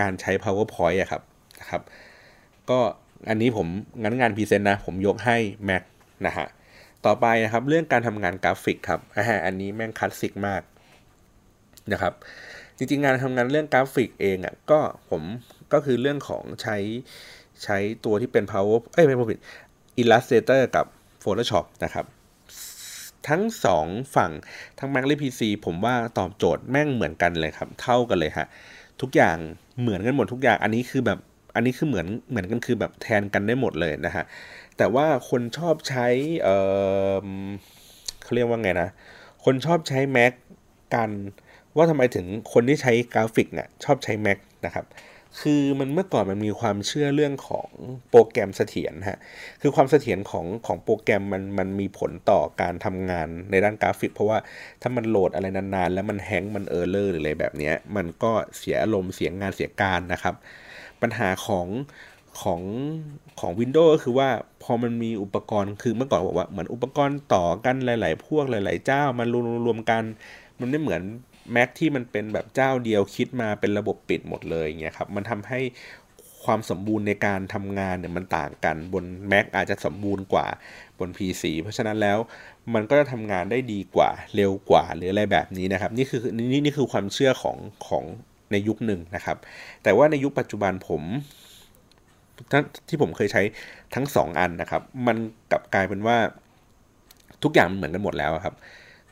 การใช้ PowerPoint อะครับนะครับ ก็ อันนี้ผมงั้นงาน present นะ ผมยกให้ Mac นะฮะต่อไปนะครับเรื่องการทำงานกราฟิกครับอ่าอันนี้แม่งคลาสสิกมากนะครับจริงๆงานทำงานเรื่องกราฟิกเองอะ่ะก็ผมก็คือเรื่องของใช้ใช้ตัวที่เป็น power เอ้ยไม่ผิด Illustrator กับ Photoshop นะครับทั้งสองฝั่งทั้ง Mac และ PC ผมว่าตอบโจทย์แม่งเหมือนกันเลยครับ เท่ากันเลยฮะ ทุกอย่างเหมือนกันหมดทุกอย่างอันนี้คือแบบ อันนี้คือเหมือนเหมือนกันคือแบบแทนกันได้หมดเลยนะฮะ แต่ว่าคนชอบใช้เออเขาเรียกว่าไงนะ คนชอบใช้ Mac กันว่าทำไมถึงคนที่ใช้กราฟิกเนี่ยชอบใช้ Mac นะครับคือมันเมื่อก่อนมันมีความเชื่อเรื่องของโปรแกรมเสถียรฮะ คือความเสถียรของของโปรแกรมมันมันมีผลต่อการทำงานในด้านกราฟิก เพราะว่าถ้ามันโหลดอะไรนานๆ แล้วมัน hang มัน error หรืออะไรแบบนี้มันก็เสียอารมณ์เสียงานเสียการนะครับ ปัญหาของของของ Windows ก็คือว่าพอมันมีอุปกรณ์คือเมื่อก่อนบอกว่าเหมือนอุปกรณ์ต่อกันหลาย ๆ พวกหลาย ๆ เจ้ามันรวมๆกัน มันไม่เหมือน Mac ที่มันเป็นแบบเจ้าเดียวคิดมาเป็นระบบปิดหมดเลยเงี้ยครับมันทำให้ความสมบูรณ์ในการทำงานเนี่ยมันต่างกันบน Mac อาจจะสมบูรณ์กว่าบน PC เพราะฉะนั้นแล้วมันก็จะทำงานได้ดีกว่าเร็วกว่าหรืออะไรแบบนี้นะครับ นี่คือนี่นี่คือความเชื่อของของ ในยุคหนึ่งนะครับ แต่ว่าในยุคปัจจุบันผมที่ผมเคยใช้ทั้ง 2 อันนะครับ มันกลับกลายเป็นว่าทุกอย่างมันเหมือนกันหมดแล้วครับ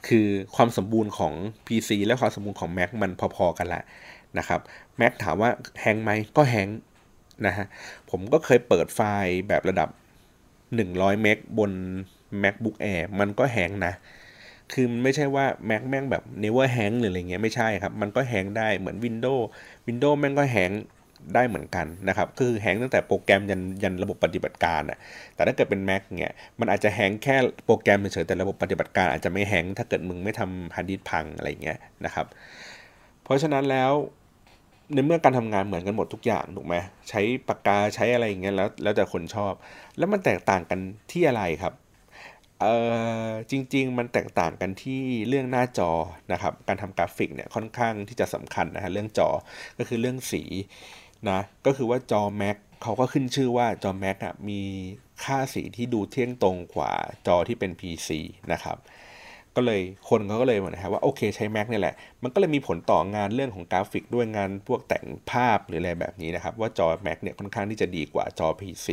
คือความสมบูรณ์ของ PC และความสมบูรณ์ของ Mac มันพอๆกันละนะครับ Mac ถามว่าแฮงไหมก็แฮงนะฮะ ผมก็เคยเปิดไฟล์แบบระดับ 100 เมกบน MacBook Air มันก็แฮงนะ คือมันไม่ใช่ว่า Mac แม่งแบบ never hang หรืออะไรเงี้ยไม่ใช่ครับ มันก็แฮงได้เหมือน Windows Windows แม่งก็แฮงได้เหมือนกันนะครับคือแฮงตั้งแต่โปรแกรมยันยันระบบปฏิบัติการอะแต่ถ้าเกิดเป็น Mac เนี่ยมันอาจจะ hang แค่โปรแกรมเฉยแต่ระบบปฏิบัติการอาจจะไม่ hang ถ้าเกิดมึงไม่ทำฮาร์ดดิสก์พังอะไรเงี้ยนะครับเพราะฉะนั้นแล้วในเมื่อการทำงานเหมือนกันหมดทุกอย่างถูกไหมใช้ปากกาใช้อะไรอย่างเงี้ยแล้วแล้วแต่คนชอบ แล้วมันแตกต่างกันที่อะไรครับ เออจริง ๆ มันแตกต่างกันที่เรื่องหน้าจอนะครับ การทำกราฟิกเนี่ยค่อนข้างที่จะสำคัญนะฮะเรื่องจอก็คือเรื่องสีนะก็คือว่าจอ Mac เขาก็ขึ้นชื่อว่าจอ Mac อะมีค่าสีที่ดูเที่ยงตรงกว่าจอที่เป็น PC นะครับ ก็เลยคนเขาก็เลยบอกนะครับว่าโอเคใช้ Mac นี่แหละ มันก็เลยมีผลต่องานเรื่องของกราฟิกด้วยงานพวกแต่งภาพหรืออะไรแบบนี้นะครับ ว่าจอ Mac เนี่ยค่อนข้างที่จะดีกว่าจอ PC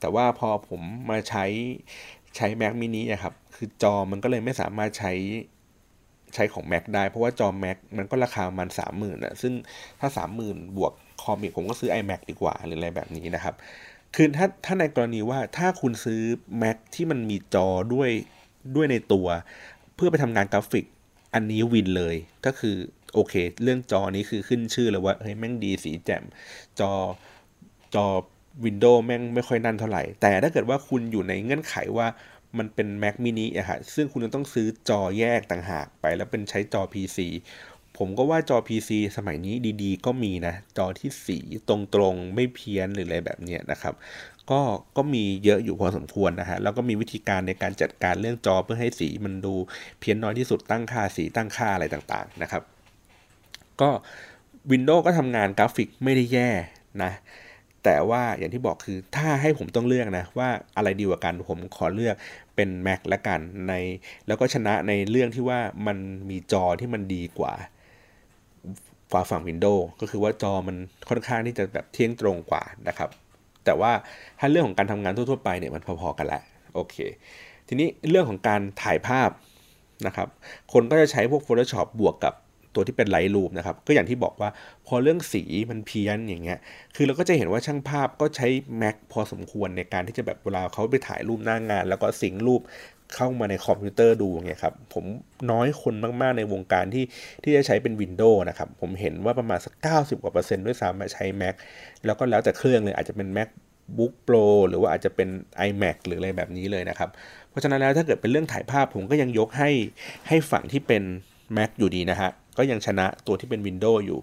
แต่ว่าพอผมมาใช้ ใช้ Mac mini นะครับ คือจอมันก็เลยไม่สามารถใช้ใช้ของ Mac ได้ เพราะว่าจอ Mac มันก็ราคามันสามหมื่นอะซึ่งถ้าสามหมื่นบวกคอมอีกผมก็ซื้อ iMac ดีกว่าหรืออะไรแบบนี้นะครับ คือถ้าถ้าในกรณีว่าถ้าคุณซื้อ Mac ที่มันมีจอด้วยด้วยในตัว เพื่อไปทำงานกราฟิกอันนี้วินเลยก็คือโอเค เรื่องจอนี้คือขึ้นชื่อเลยว่าเฮ้ยแม่งดีสีแจ่มจอจอ วินโดว์แม่งไม่ค่อยนั่นเท่าไหร่ แต่ถ้าเกิดว่าคุณอยู่ในเงื่อนไขว่ามันเป็น Mac mini อะฮะซึ่งคุณต้องซื้อจอแยกต่างหากไป แล้วเป็นใช้จอ PC ผมก็ว่าจอ PC สมัยนี้ดีๆ ก็มีนะ จอที่สีตรงๆ ไม่เพี้ยนหรืออะไรแบบนี้นะครับ ก็ก็มีเยอะอยู่พอสมควรนะฮะ แล้วก็มีวิธีการในการจัดการเรื่องจอเพื่อให้สีมันดูเพี้ยนน้อยที่สุดตั้งค่าสีตั้งค่าอะไรต่างๆนะครับ ก็ Windows ก็ทำงานกราฟิกไม่ได้แย่นะ แต่ว่าอย่างที่บอกคือถ้าให้ผมต้องเลือกนะว่าอะไรดีกว่ากันผมขอเลือกเป็น Mac ละกันในแล้วก็ชนะในเรื่องที่ว่ามันมีจอที่มันดีกว่าฝาฝั่ง Windows ก็คือว่าจอมันค่อนข้างที่จะแบบเที่ยงตรงกว่านะครับ แต่ว่าถ้าเรื่องของการทำงานทั่วๆไปเนี่ยมันพอๆกันแหละโอเค ทีนี้เรื่องของการถ่ายภาพนะครับ คนก็จะใช้พวก Photoshop บวกกับ ตัวที่เป็น Lightroom นะครับก็อย่างที่บอกว่าพอเรื่องสีมันเพี้ยนอย่างเงี้ยคือเราก็จะเห็นว่าช่างภาพก็ใช้ Mac พอสมควรในการที่จะแบบเวลาเขาไปถ่ายรูปหน้างงาน แล้วก็สิงรูปเข้ามาในคอมพิวเตอร์ดูเงี้ยครับผมน้อยคนมาก ๆ ในวงการที่ที่จะใช้เป็น Windows นะครับผมเห็นว่าประมาณสัก 90 กว่าเปอร์เซ็นต์ด้วยซ้ำใช้ Mac แล้วก็แล้วแต่เครื่องเลยอาจจะเป็น MacBook Pro หรือว่าอาจจะเป็น iMac หรืออะไรแบบนี้เลยนะครับ เพราะฉะนั้นแล้วถ้าเกิดเป็นเรื่องถ่ายภาพผมก็ยังยกให้ให้ฝั่งที่เป็น Mac อยู่ดีนะฮะ ก็ยังชนะตัวที่เป็น Windows อยู่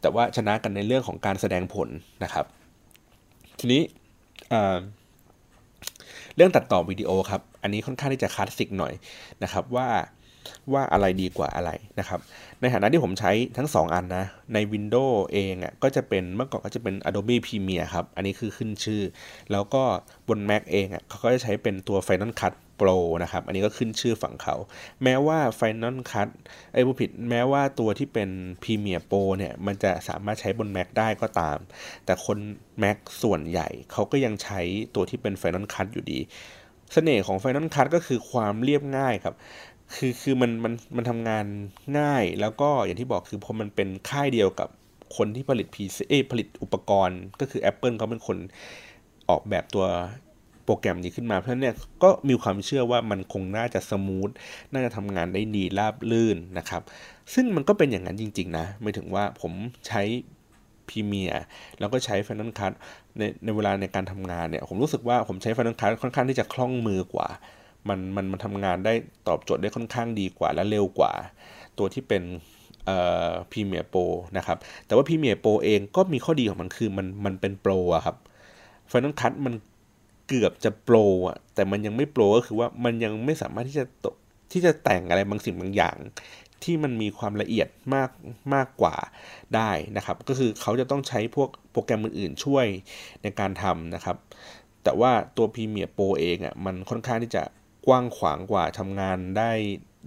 แต่ว่าชนะกันในเรื่องของการแสดงผลนะครับ ทีนี้เรื่องตัดต่อวิดีโอครับ อันนี้ค่อนข้างที่จะคลาสสิกหน่อยนะครับว่าว่าอะไรดีกว่าอะไรนะครับ ในฐานะที่ผมใช้ทั้ง 2 อันนะ ใน Windows เองอะก็จะเป็นเมื่อก่อนก็จะเป็น Adobe Premiere ครับ อันนี้คือขึ้นชื่อ แล้วก็บน Mac เองอะเขาก็จะใช้เป็นตัว Final Cut Pro นะครับ อันนี้ก็ขึ้นชื่อฝั่งเขา แม้ว่า Final Cut ไอ้ผู้ผิดแม้ว่าตัวที่เป็น Premiere Pro เนี่ยมันจะสามารถใช้บน Mac ได้ก็ตาม แต่คน Mac ส่วนใหญ่เขาก็ยังใช้ตัวที่เป็น Final Cut อยู่ดีเสน่ห์ของ Final Cut ก็คือความเรียบง่ายครับ คือคือมันมันมันทำงานง่ายแล้วก็อย่างที่บอกคือพอมันเป็นค่ายเดียวกับคนที่ผลิต PC เอผลิตอุปกรณ์ ก็คือ Apple เขาเป็นคนออกแบบตัว โปรแกรมนี้ขึ้นมา เพราะนั้นเนี่ยก็มีความเชื่อว่ามันคงน่าจะ smooth น่าจะทำงานได้ดีราบลื่นนะครับ ซึ่งมันก็เป็นอย่างนั้นจริง ๆ นะ ไม่ถึงว่าผมใช้ Premiere แล้วก็ใช้ Final Cut ในในเวลาในการทำงานเนี่ย ผมรู้สึกว่าผมใช้ Final Cut ค่อนข้างที่จะคล่องมือกว่า มันมันมันทำงานได้ตอบโจทย์ได้ค่อนข้างดีกว่าและเร็วกว่า ตัวที่เป็น Premiere Pro นะครับ แต่ว่า Premiere Pro เองก็มีข้อดีของมันคือมันมันเป็น pro อะครับFinal Cut มัน เกือบจะ pro อะแต่มันยังไม่ pro ก็คือว่ามันยังไม่สามารถที่จะตที่จะแต่งอะไรบางสิ่งบางอย่าง ที่มันมีความละเอียดมากมากกว่าได้นะครับ ก็คือเขาจะต้องใช้พวกโปรแกรมอื่นๆช่วยในการทำนะครับ แต่ว่าตัว Premiere Pro เองอะมันค่อนข้างที่จะกว้างขวางกว่าทำงานได้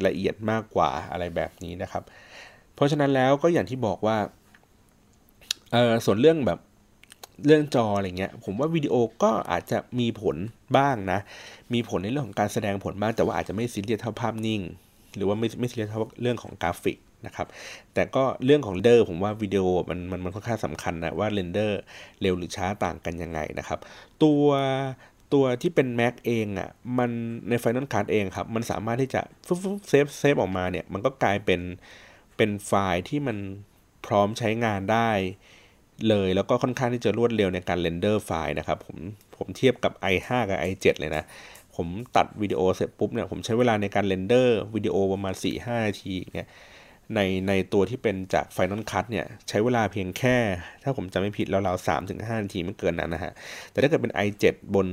ละเอียดมากกว่าอะไรแบบนี้นะครับ เพราะฉะนั้นแล้วก็อย่างที่บอกว่าเออส่วนเรื่องแบบ เรื่องจออะไรเงี้ย ผมว่าวิดีโอก็อาจจะมีผลบ้างนะ มีผลในเรื่องของการแสดงผลบ้าง แต่ว่าอาจจะไม่ซีเรียสเท่าภาพนิ่ง หรือว่าไม่ไม่ซีเรียสเท่าเรื่องของกราฟิกนะครับ แต่ก็เรื่องของ render ผมว่าวิดีโอมันมันมันค่อนข้างสำคัญนะว่า render เร็วหรือช้าต่างกันยังไงนะครับ ตัวตัวที่เป็น Mac เองอะ่ะมันใน Final Cut เองครับ มันสามารถที่จะฟึ๊บ save save ออกมาเนี่ย มันก็กลายเป็นเป็นไฟล์ที่มันพร้อมใช้งานได้ เลยแล้วก็ค่อนข้างที่จะรวดเร็วในการ render ไฟล์นะครับผมผมเทียบกับ i5 กับ i7 เลยนะ ผมตัดวิดีโอเสร็จปุ๊บเนี่ยผมใช้เวลาในการ render วิดีโอประมาณ 4-5 นาทีเนี่ยในในตัวที่เป็นจาก Final Cut เนี่ยใช้เวลาเพียงแค่ ถ้าผมจำไม่ผิดแล้วเราสามถึงห้านาทีไม่เกินนั้นนะฮะ แต่ถ้าเกิดเป็น i7 บน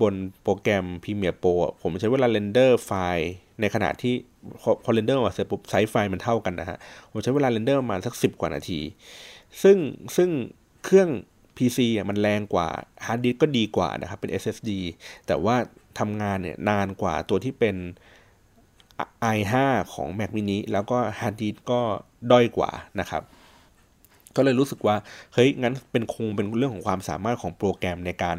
บนโปรแกรม Premiere Pro ผมใช้เวลา render ไฟล์ในขณะที่พอ render มาเสร็จปุ๊บไซส์ไฟล์มันเท่ากันนะฮะ ผมใช้เวลา render ประมาณสัก 10 กว่านาที ซึ่งซึ่งเครื่อง PC อะมันแรงกว่าฮาร์ดดิสก็ดีกว่านะครับ เป็น SSD แต่ว่าทำงานเนี่ยนานกว่าตัวที่เป็น i5 ของ Mac mini แล้วก็ฮาร์ดดิสก็ด้อยกว่านะครับก็เลยรู้สึกว่าเฮ้ยงั้นเป็นคงเป็นเรื่องของความสามารถของโปรแกรมในการ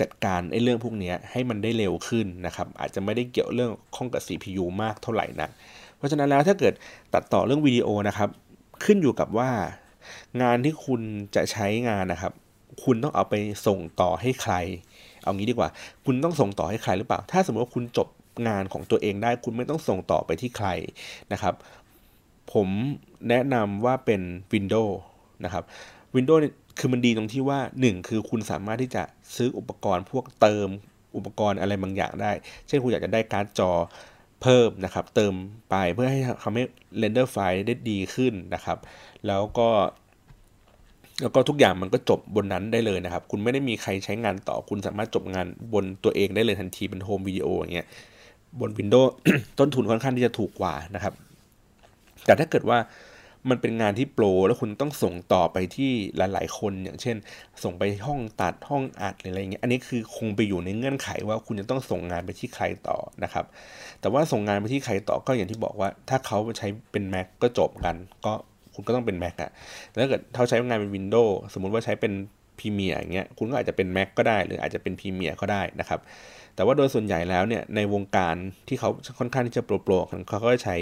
จัดการไอ้เรื่องพวกนี้ให้มันได้เร็วขึ้นนะครับ อาจจะไม่ได้เกี่ยวเรื่องข้องกับ CPU มากเท่าไหร่นะเพราะฉะนั้นแล้วถ้าเกิดตัดต่อเรื่องวิดีโอนะครับ ขึ้นอยู่กับว่า งานที่คุณจะใช้งานนะครับ คุณต้องเอาไปส่งต่อให้ใคร เอางี้ดีกว่า คุณต้องส่งต่อให้ใครหรือเปล่า ถ้าสมมติว่าคุณจบงานของตัวเองได้ คุณไม่ต้องส่งต่อไปที่ใครนะครับ ผมแนะนำว่าเป็น Windows นะครับ Windows คือมันดีตรงที่ว่า 1 คือคุณสามารถที่จะซื้ออุปกรณ์พวกเติมอุปกรณ์อะไรบางอย่างได้ เช่นคุณอยากจะได้การ์ดจอ เพิ่มนะครับ เติมไปเพื่อให้ทำให้ render ไฟล์ได้ดีขึ้นนะครับ แล้วก็แล้วก็ทุกอย่างมันก็จบบนนั้นได้เลยนะครับ คุณไม่ได้มีใครใช้งานต่อ คุณสามารถจบงานบนตัวเองได้เลยทันทีเป็น home video อย่างเงี้ย บน Windows ต้นทุนค่อนข้างที่จะถูกกว่านะครับ แต่ถ้าเกิดว่า มันเป็นงานที่โปรแล้วคุณต้องส่งต่อไปที่หลาย ๆ คนอย่างเช่น ส่งไปห้องตัดห้องอัดอะไรอย่างเงี้ยอันนี้คือคงไปอยู่ในเงื่อนไขว่าคุณจะต้องส่งงานไปที่ใครต่อนะครับ แต่ว่าส่งงานไปที่ใครต่อก็อย่างที่บอกว่า ถ้าเขาใช้เป็น Mac ก็จบกัน ก็คุณก็ต้องเป็น Mac อะแล้วถ้าเกิดเขาใช้งานเป็น Windows สมมุติว่าใช้เป็นพรีเมียร์อย่างเงี้ยคุณก็อาจจะเป็น Mac ก็ได้ หรืออาจจะเป็นพรีเมียร์ก็ได้นะครับ แต่ว่าโดยส่วนใหญ่แล้วเนี่ยในวงการที่เขาค่อนข้างที่จะ pro pro เขาก็ใช้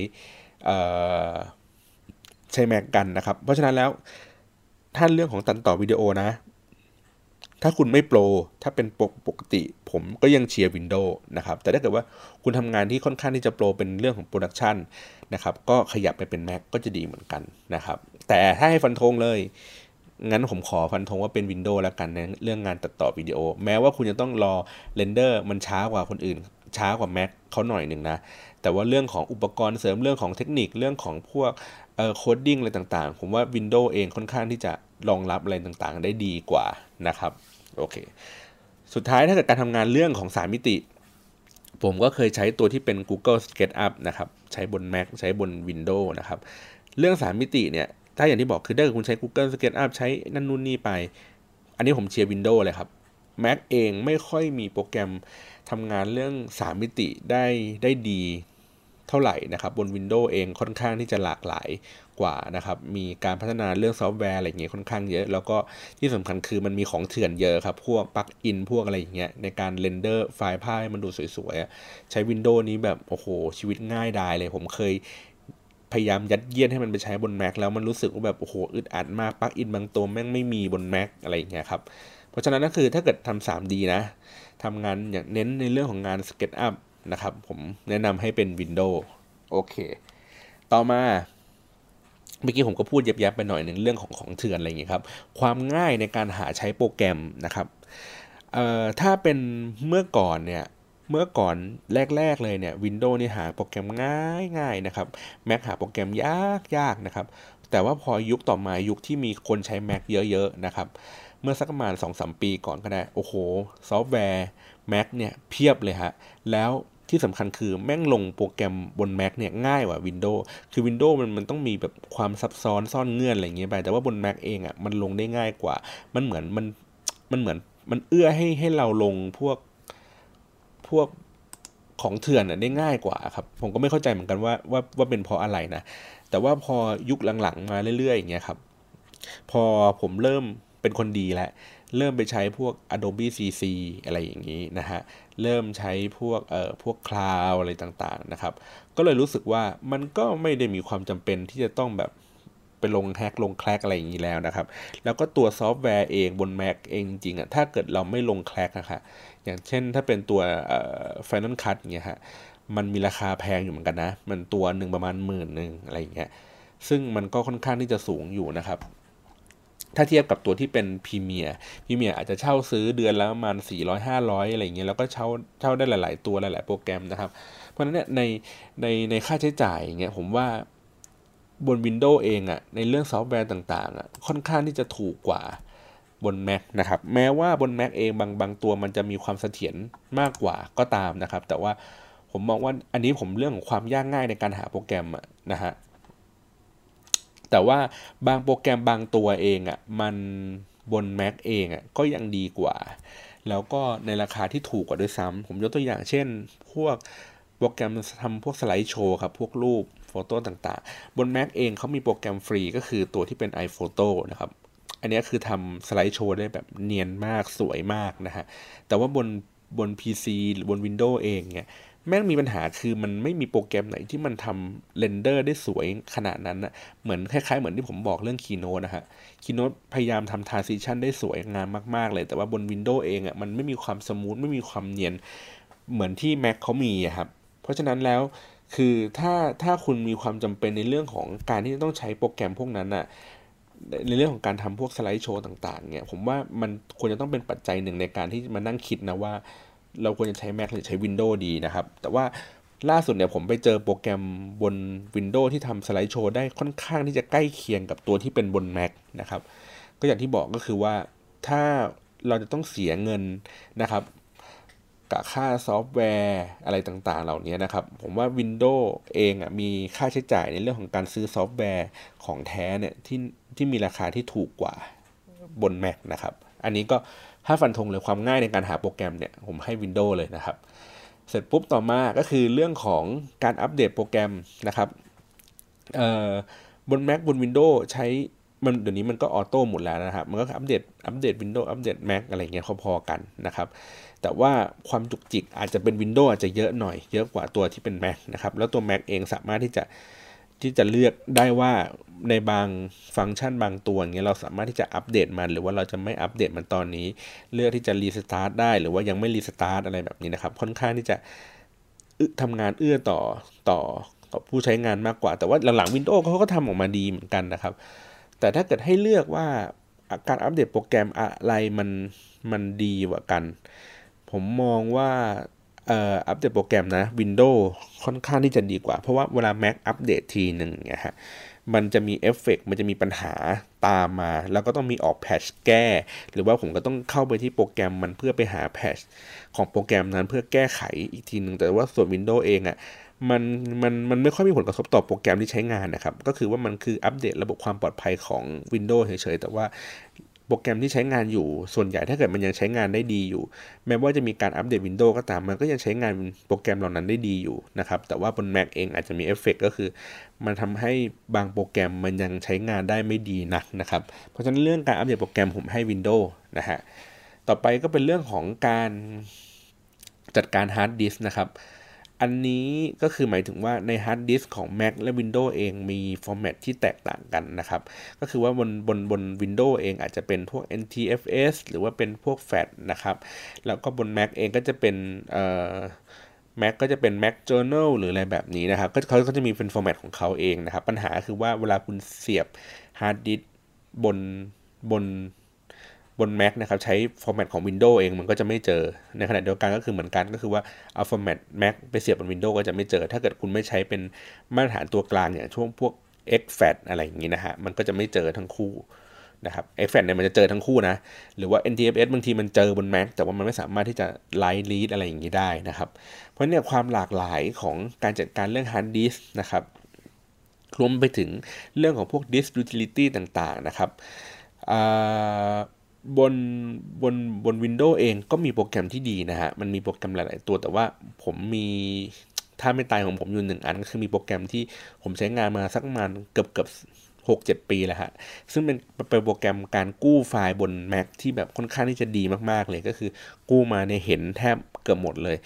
ใช้ Mac กันนะครับ เพราะฉะนั้นแล้วถ้าเรื่องของตัดต่อวิดีโอนะ ถ้าคุณไม่ pro ถ้าเป็นปกปกติผมก็ยังเชียร์ Windows นะครับ แต่ถ้าเกิดว่าคุณทำงานที่ค่อนข้างที่จะ pro เป็นเรื่องของ production นะครับ ก็ขยับไปเป็น Mac ก็จะดีเหมือนกันนะครับ แต่ถ้าให้ฟันธงเลย งั้นผมขอฟันธงว่าเป็น Windows แล้วกันในเรื่องงานตัดต่อวิดีโอ แม้ว่าคุณจะต้องรอ render มันช้ากว่าคนอื่น ช้ากว่า Mac เขาหน่อยหนึ่งนะ แต่ว่าเรื่องของอุปกรณ์เสริมเรื่องของเทคนิคเรื่องของพวก coding อะไรต่างๆ ผมว่า Windows เองค่อนข้างที่จะรองรับอะไรต่างๆ ได้ดีกว่านะครับโอเคสุดท้ายถ้าเกิดการทำงานเรื่องของ3มิติ ผมก็เคยใช้ตัวที่เป็น Google SketchUp นะครับใช้บน Mac ใช้บน Windows นะครับเรื่อง3มิติเนี่ยถ้าอย่างที่บอกคือถ้าคุณใช้ Google SketchUp ใช้นั่นนู่นนี่ไป อันนี้ผมเชียร์ Windows เลยครับ Mac เองไม่ค่อยมีโปรแกรมทำงานเรื่อง3มิติได้ได้ดี เท่าไหร่นะครับบน Windows เองค่อนข้างที่จะหลากหลายกว่านะครับมีการพัฒนาเรื่องซอฟต์แวร์อะไรเงี้ยค่อนข้างเยอะ แล้วก็ที่สำคัญคือมันมีของเถื่อนเยอะครับพวก plug-in พวกอะไรอย่างเงี้ยในการ render ไฟล์ภาพให้มันดูสวยๆ ใช้ Windows นี้แบบโอ้โหชีวิตง่ายดายเลยผมเคยพยายามยัดเยียดให้มันไปใช้บน Mac แล้วมันรู้สึกว่าแบบโอ้โหอึดอัดมากปลั๊กอินบางตัวแม่งไม่มีบน Mac อะไรอย่างเงี้ยครับ เพราะฉะนั้นก็คือถ้าเกิดทำ 3D นะทำงานอย่างเน้นในเรื่องของงาน SketchUp นะครับ ผมแนะนำให้เป็น Windows โอเค ต่อมาเมื่อกี้ผมก็พูดยับๆไปหน่อยหนึ่งเรื่องของของเถื่อนอะไรอย่างเงี้ยครับ ความง่ายในการหาใช้โปรแกรมนะครับเอ่อถ้าเป็นเมื่อก่อนเนี่ยเมื่อก่อนแรก ๆ เลยเนี่ย Windows นี่หาโปรแกรมง่ายง่ายนะครับ Mac หาโปรแกรมยากยากนะครับ แต่ว่าพอยุคต่อมายุคที่มีคนใช้ Mac เยอะๆนะครับ เมื่อสักประมาณ 2-3 ปีก่อนก็ได้ โอ้โห ซอฟต์แวร์ Mac เนี่ยเพียบเลยฮะ แล้ว ที่สำคัญคือแม่งลงโปรแกรมบน Mac เนี่ยง่ายกว่า Windows คือ Windows มันมันต้องมีแบบความซับซ้อนซ่อนเงื่อนอะไรอย่างเงี้ยไป แต่ว่าบน Mac เองอะ่ะมันลงได้ง่ายกว่า มันเหมือนมันมันเหมือนมันเอื้อให้ให้เราลงพวกพวกของเถื่อนได้ง่ายกว่าครับ ผมก็ไม่เข้าใจเหมือนกันว่าว่าว่าเป็นเพราะอะไรนะ แต่ว่าพอยุคหลังๆมาเรื่อยๆอย่างเงี้ยครับ พอผมเริ่มเป็นคนดีแล้ว เริ่มไปใช้พวก Adobe CC อะไรอย่างนี้นะฮะ เริ่มใช้พวกเอ่อพวกคลาวอะไรต่างๆนะครับ ก็เลยรู้สึกว่ามันก็ไม่ได้มีความจำเป็นที่จะต้องแบบไปลง hack ลง crack อะไรอย่างนี้แล้วนะครับ แล้วก็ตัวซอฟต์แวร์เองบน Mac เองจริงๆอะถ้าเกิดเราไม่ลง crack นะฮะอย่างเช่นถ้าเป็นตัวเอ่อ Final Cut เงี้ยฮะมันมีราคาแพงอยู่เหมือนกันนะ มันตัวหนึ่งประมาณหมื่นหนึ่งอะไรอย่างเงี้ยซึ่งมันก็ค่อนข้างที่จะสูงอยู่นะครับ ถ้าเทียบกับตัวที่เป็น Premiere Premiere อาจจะเช่าซื้อเดือนละประมาณ 400 500 อะไรอย่างเงี้ยแล้วก็เช่าเช่าได้หลาย ๆ ตัวหลาย ๆ โปรแกรมนะครับ เพราะฉะนั้นเนี่ยในในในค่าใช้จ่ายอย่างเงี้ยผมว่าบน Windows เองอะในเรื่องซอฟต์แวร์ต่างๆอะค่อนข้างที่จะถูกกว่าบน Mac นะครับแม้ว่าบน Mac เองบางบางตัวมันจะมีความเสถียรมากกว่าก็ตามนะครับ แต่ว่าผมมองว่าอันนี้ผมเรื่องของความยากง่ายในการหาโปรแกรมอะนะฮะ แต่ว่าบางโปรแกรมบางตัวเองอะ่ะมันบน Mac เองอะ่ะก็ยังดีกว่า แล้วก็ในราคาที่ถูกกว่าด้วยซ้ำผมยกตัวอย่างเช่น พวกโปรแกรมทำพวกสไลด์โชว์ครับ พวกรูปโฟโต้ต่างๆ บน Mac เองเขามีโปรแกรมฟรีก็คือตัวที่เป็น iPhoto นะครับ อันนี้คือทำสไลด์โชว์ได้แบบเนียนมากสวยมากนะฮะ แต่ว่าบนบน PC หรือบน Windows เองเนี่ย แม่งมีปัญหาคือมันไม่มีโปรแกรมไหนที่มันทำเรนเดอร์ได้สวยขนาดนั้นนะเหมือนคล้ายๆ เหมือนที่ผมบอกเรื่อง Keynote นะฮะ Keynote พยายามทำ transition ได้สวยงามมากๆเลย แต่ว่าบน Windows เองอะมันไม่มีความสมูทไม่มีความเนียนเหมือนที่ Mac เขามีครับ เพราะฉะนั้นแล้วคือถ้าถ้าคุณมีความจำเป็นในเรื่องของการที่จะต้องใช้โปรแกรมพวกนั้นอะในเรื่องของการทำพวกสไลด์โชว์ต่างๆเนี่ยผมว่ามันควรจะต้องเป็นปัจจัยหนึ่งในการที่มานั่งคิดนะว่า เราควรจะใช้ Mac หรือใช้ Windows ดีนะครับ แต่ว่าล่าสุดเนี่ยผมไปเจอโปรแกรมบน Windows ที่ทำสไลด์โชว์ได้ค่อนข้างที่จะใกล้เคียงกับตัวที่เป็นบน Mac นะครับ ก็อย่างที่บอกก็คือว่าถ้าเราจะต้องเสียเงินนะครับกับค่าซอฟต์แวร์อะไรต่างๆ เหล่านี้นะครับ ผมว่า Windows เองอะมีค่าใช้จ่ายในเรื่องของการซื้อซอฟต์แวร์ของแท้เนี่ยที่ที่มีราคาที่ถูกกว่าบน Mac นะครับ อันนี้ก็ ถ้าฟันธงเลยความง่ายในการหาโปรแกรมเนี่ยผมให้ Windows เลยนะครับ เสร็จปุ๊บต่อมาก็คือเรื่องของการอัปเดตโปรแกรมนะครับบน Mac บน Windows ใช้มันเดี๋ยวนี้มันก็ auto หมดแล้วนะครับ มันก็อัปเดต อัปเดต Windows อัปเดต Mac อะไรเงี้ยพอๆกันนะครับ แต่ว่าความจุกจิกอาจจะเป็น Windows อาจจะเยอะหน่อย เยอะกว่าตัวที่เป็น Mac นะครับ แล้วตัว Mac เองสามารถที่จะ ที่จะเลือกได้ว่าในบางฟังก์ชันบางตัวเงี้ยเราสามารถที่จะอัปเดตมัน หรือว่าเราจะไม่อัปเดตมันตอนนี้ เลือกที่จะ restart ได้ หรือว่ายังไม่ restart อะไรแบบนี้นะครับ ค่อนข้างที่จะทำงานเอื้อต่อต่อต่อผู้ใช้งานมากกว่า แต่ว่าหลังๆ Windows เขาก็ทำออกมาดีเหมือนกันนะครับ แต่ถ้าเกิดให้เลือกว่าการอัปเดตโปรแกรมอะไรมันมันดีกว่ากัน ผมมองว่า อัปเดตโปรแกรมนะ Windows ค่อนข้างที่จะดีกว่า เพราะว่าเวลา Mac อัปเดตทีหนึ่งเนี่ยฮะมันจะมีเอฟเฟกมันจะมีปัญหาตามมา แล้วก็ต้องมีออก patch แก้ หรือว่าผมก็ต้องเข้าไปที่โปรแกรมมันเพื่อไปหา patchของโปรแกรมนั้นเพื่อแก้ไขอีกทีหนึ่งแต่ว่าส่วน Windows เองอะ่ะมันมันมันไม่ค่อยมีผลกระทบต่อโปรแกรมที่ใช้งานนะครับ ก็คือว่ามันคืออัปเดตระบบความปลอดภัยของ Windows เฉยๆ แต่ว่า โปรแกรมที่ใช้งานอยู่ส่วนใหญ่ถ้าเกิดมันยังใช้งานได้ดีอยู่ แม้ว่าจะมีการอัปเดต Windows ก็ตามมันก็ยังใช้งานโปรแกรมเหล่านั้นได้ดีอยู่นะครับแต่ว่าบน Mac เองอาจจะมีเอฟเฟกก็คือ มันทำให้บางโปรแกรมมันยังใช้งานได้ไม่ดีนักนะครับเพราะฉะนั้นเรื่องการอัปเดตโปรแกรมผมให้ Windows นะฮะต่อไปก็เป็นเรื่องของการจัดการฮาร์ดดิสก์นะครับ อันนี้ก็คือหมายถึงว่าในฮาร์ดดิสก์ของ Mac และ Windows เองมี format ที่แตกต่างกันนะครับ ก็คือว่าบนบนบน Windows เองอาจจะเป็นพวก NTFS หรือว่าเป็นพวก FAT นะครับ แล้วก็บน Mac เองก็จะเป็นเอ่อ Mac ก็จะเป็น Mac Journal หรืออะไรแบบนี้นะครับ ก็เขาก็จะมีเป็น format ของเขาเองนะครับ ปัญหาคือว่าเวลาคุณเสียบฮาร์ดดิสก์บนบน บน Mac นะครับใช้ format ของ Windows เองมันก็จะไม่เจอ ในขณะเดียวกันก็คือเหมือนกันก็คือว่าเอาฟอร์แมต Mac ไปเสียบบน Windows ก็จะไม่เจอ ถ้าเกิดคุณไม่ใช้เป็นมาตรฐานตัวกลางอย่างช่วงพวก x f a t อะไรอย่างนี้นะฮะมันก็จะไม่เจอทั้งคู่นะครับ x f a t เนี่ยมันจะเจอทั้งคู่นะ หรือว่า NTFS บางทีมันเจอบน Mac แต่ว่ามันไม่สามารถที่จะ write read อะไรอย่างนี้ได้นะครับ เพราะเนี่ยความหลากหลายของการจัดการเรื่อง hard disk นะครับรวมไปถึงเรื่องของพวก disk utility ต่างๆนะครับ บนบนบน Windows เองก็มีโปรแกรมที่ดีนะฮะ มันมีโปรแกรมหลาย ๆ ตัวแต่ว่าผมมีถ้าไม่ตายของผมอยู่หนึ่งอันก็คือมีโปรแกรมที่ผมใช้งานมาสักประมาณเกือบเกือบ6-7ปีแล้วฮะ ซึ่งเป็นเป็นโปรแกรมการกู้ไฟล์บน Mac ที่แบบค่อนข้างที่จะดีมาก ๆ เลยก็คือกู้มาในเห็นแทบเกือบหมดเลย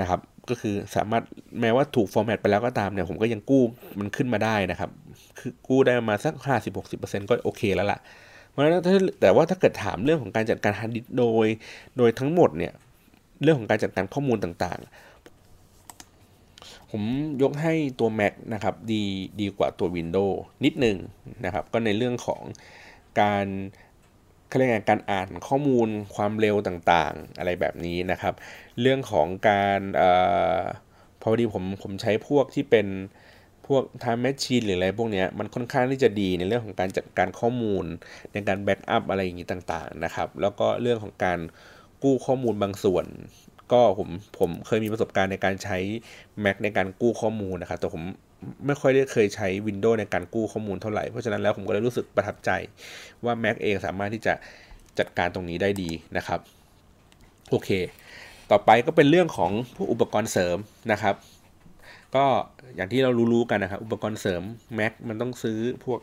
นะครับ ก็คือสามารถแม้ว่าถูก format ไปแล้วก็ตามเนี่ยผมก็ยังกู้มันขึ้นมาได้นะครับ คือกู้ได้มาสัก 50-60%ก็โอเคแล้วล่ะ เพราะฉะนั้นแต่ว่าถ้าเกิดถามเรื่องของการจัดการฮาร์ดดิสก์โดย โดยทั้งหมดเนี่ยเรื่องของการจัดการข้อมูลต่างๆ ผมยกให้ตัว Mac นะครับดีดีกว่าตัว Windows นิดนึงนะครับก็ในเรื่องของการเขาเรียกไงการอ่านข้อมูลความเร็วต่างๆ อะไรแบบนี้นะครับ เรื่องของการอพอดีผมผมใช้พวกที่เป็น พวก time machine หรืออะไรพวกนี้มันค่อนข้างที่จะดีในเรื่องของการจัดการข้อมูล ในการแบ็กอัพอะไรอย่างนี้ต่างๆนะครับ แล้วก็เรื่องของการกู้ข้อมูลบางส่วน ก็ผมผมเคยมีประสบการณ์ในการใช้ Mac ในการกู้ข้อมูลนะครับแต่ผมไม่ค่อยได้เคยใช้ Windows ในการกู้ข้อมูลเท่าไหร่ เพราะฉะนั้นแล้วผมก็เลยรู้สึกประทับใจว่า Mac เองสามารถที่จะจัดการตรงนี้ได้ดีนะครับ โอเค ต่อไปก็เป็นเรื่องของผู้อุปกรณ์เสริมนะครับ ก็อย่างที่เรารู้ๆกันนะครับ อุปกรณ์เสริม Mac มันต้องซื้อพวก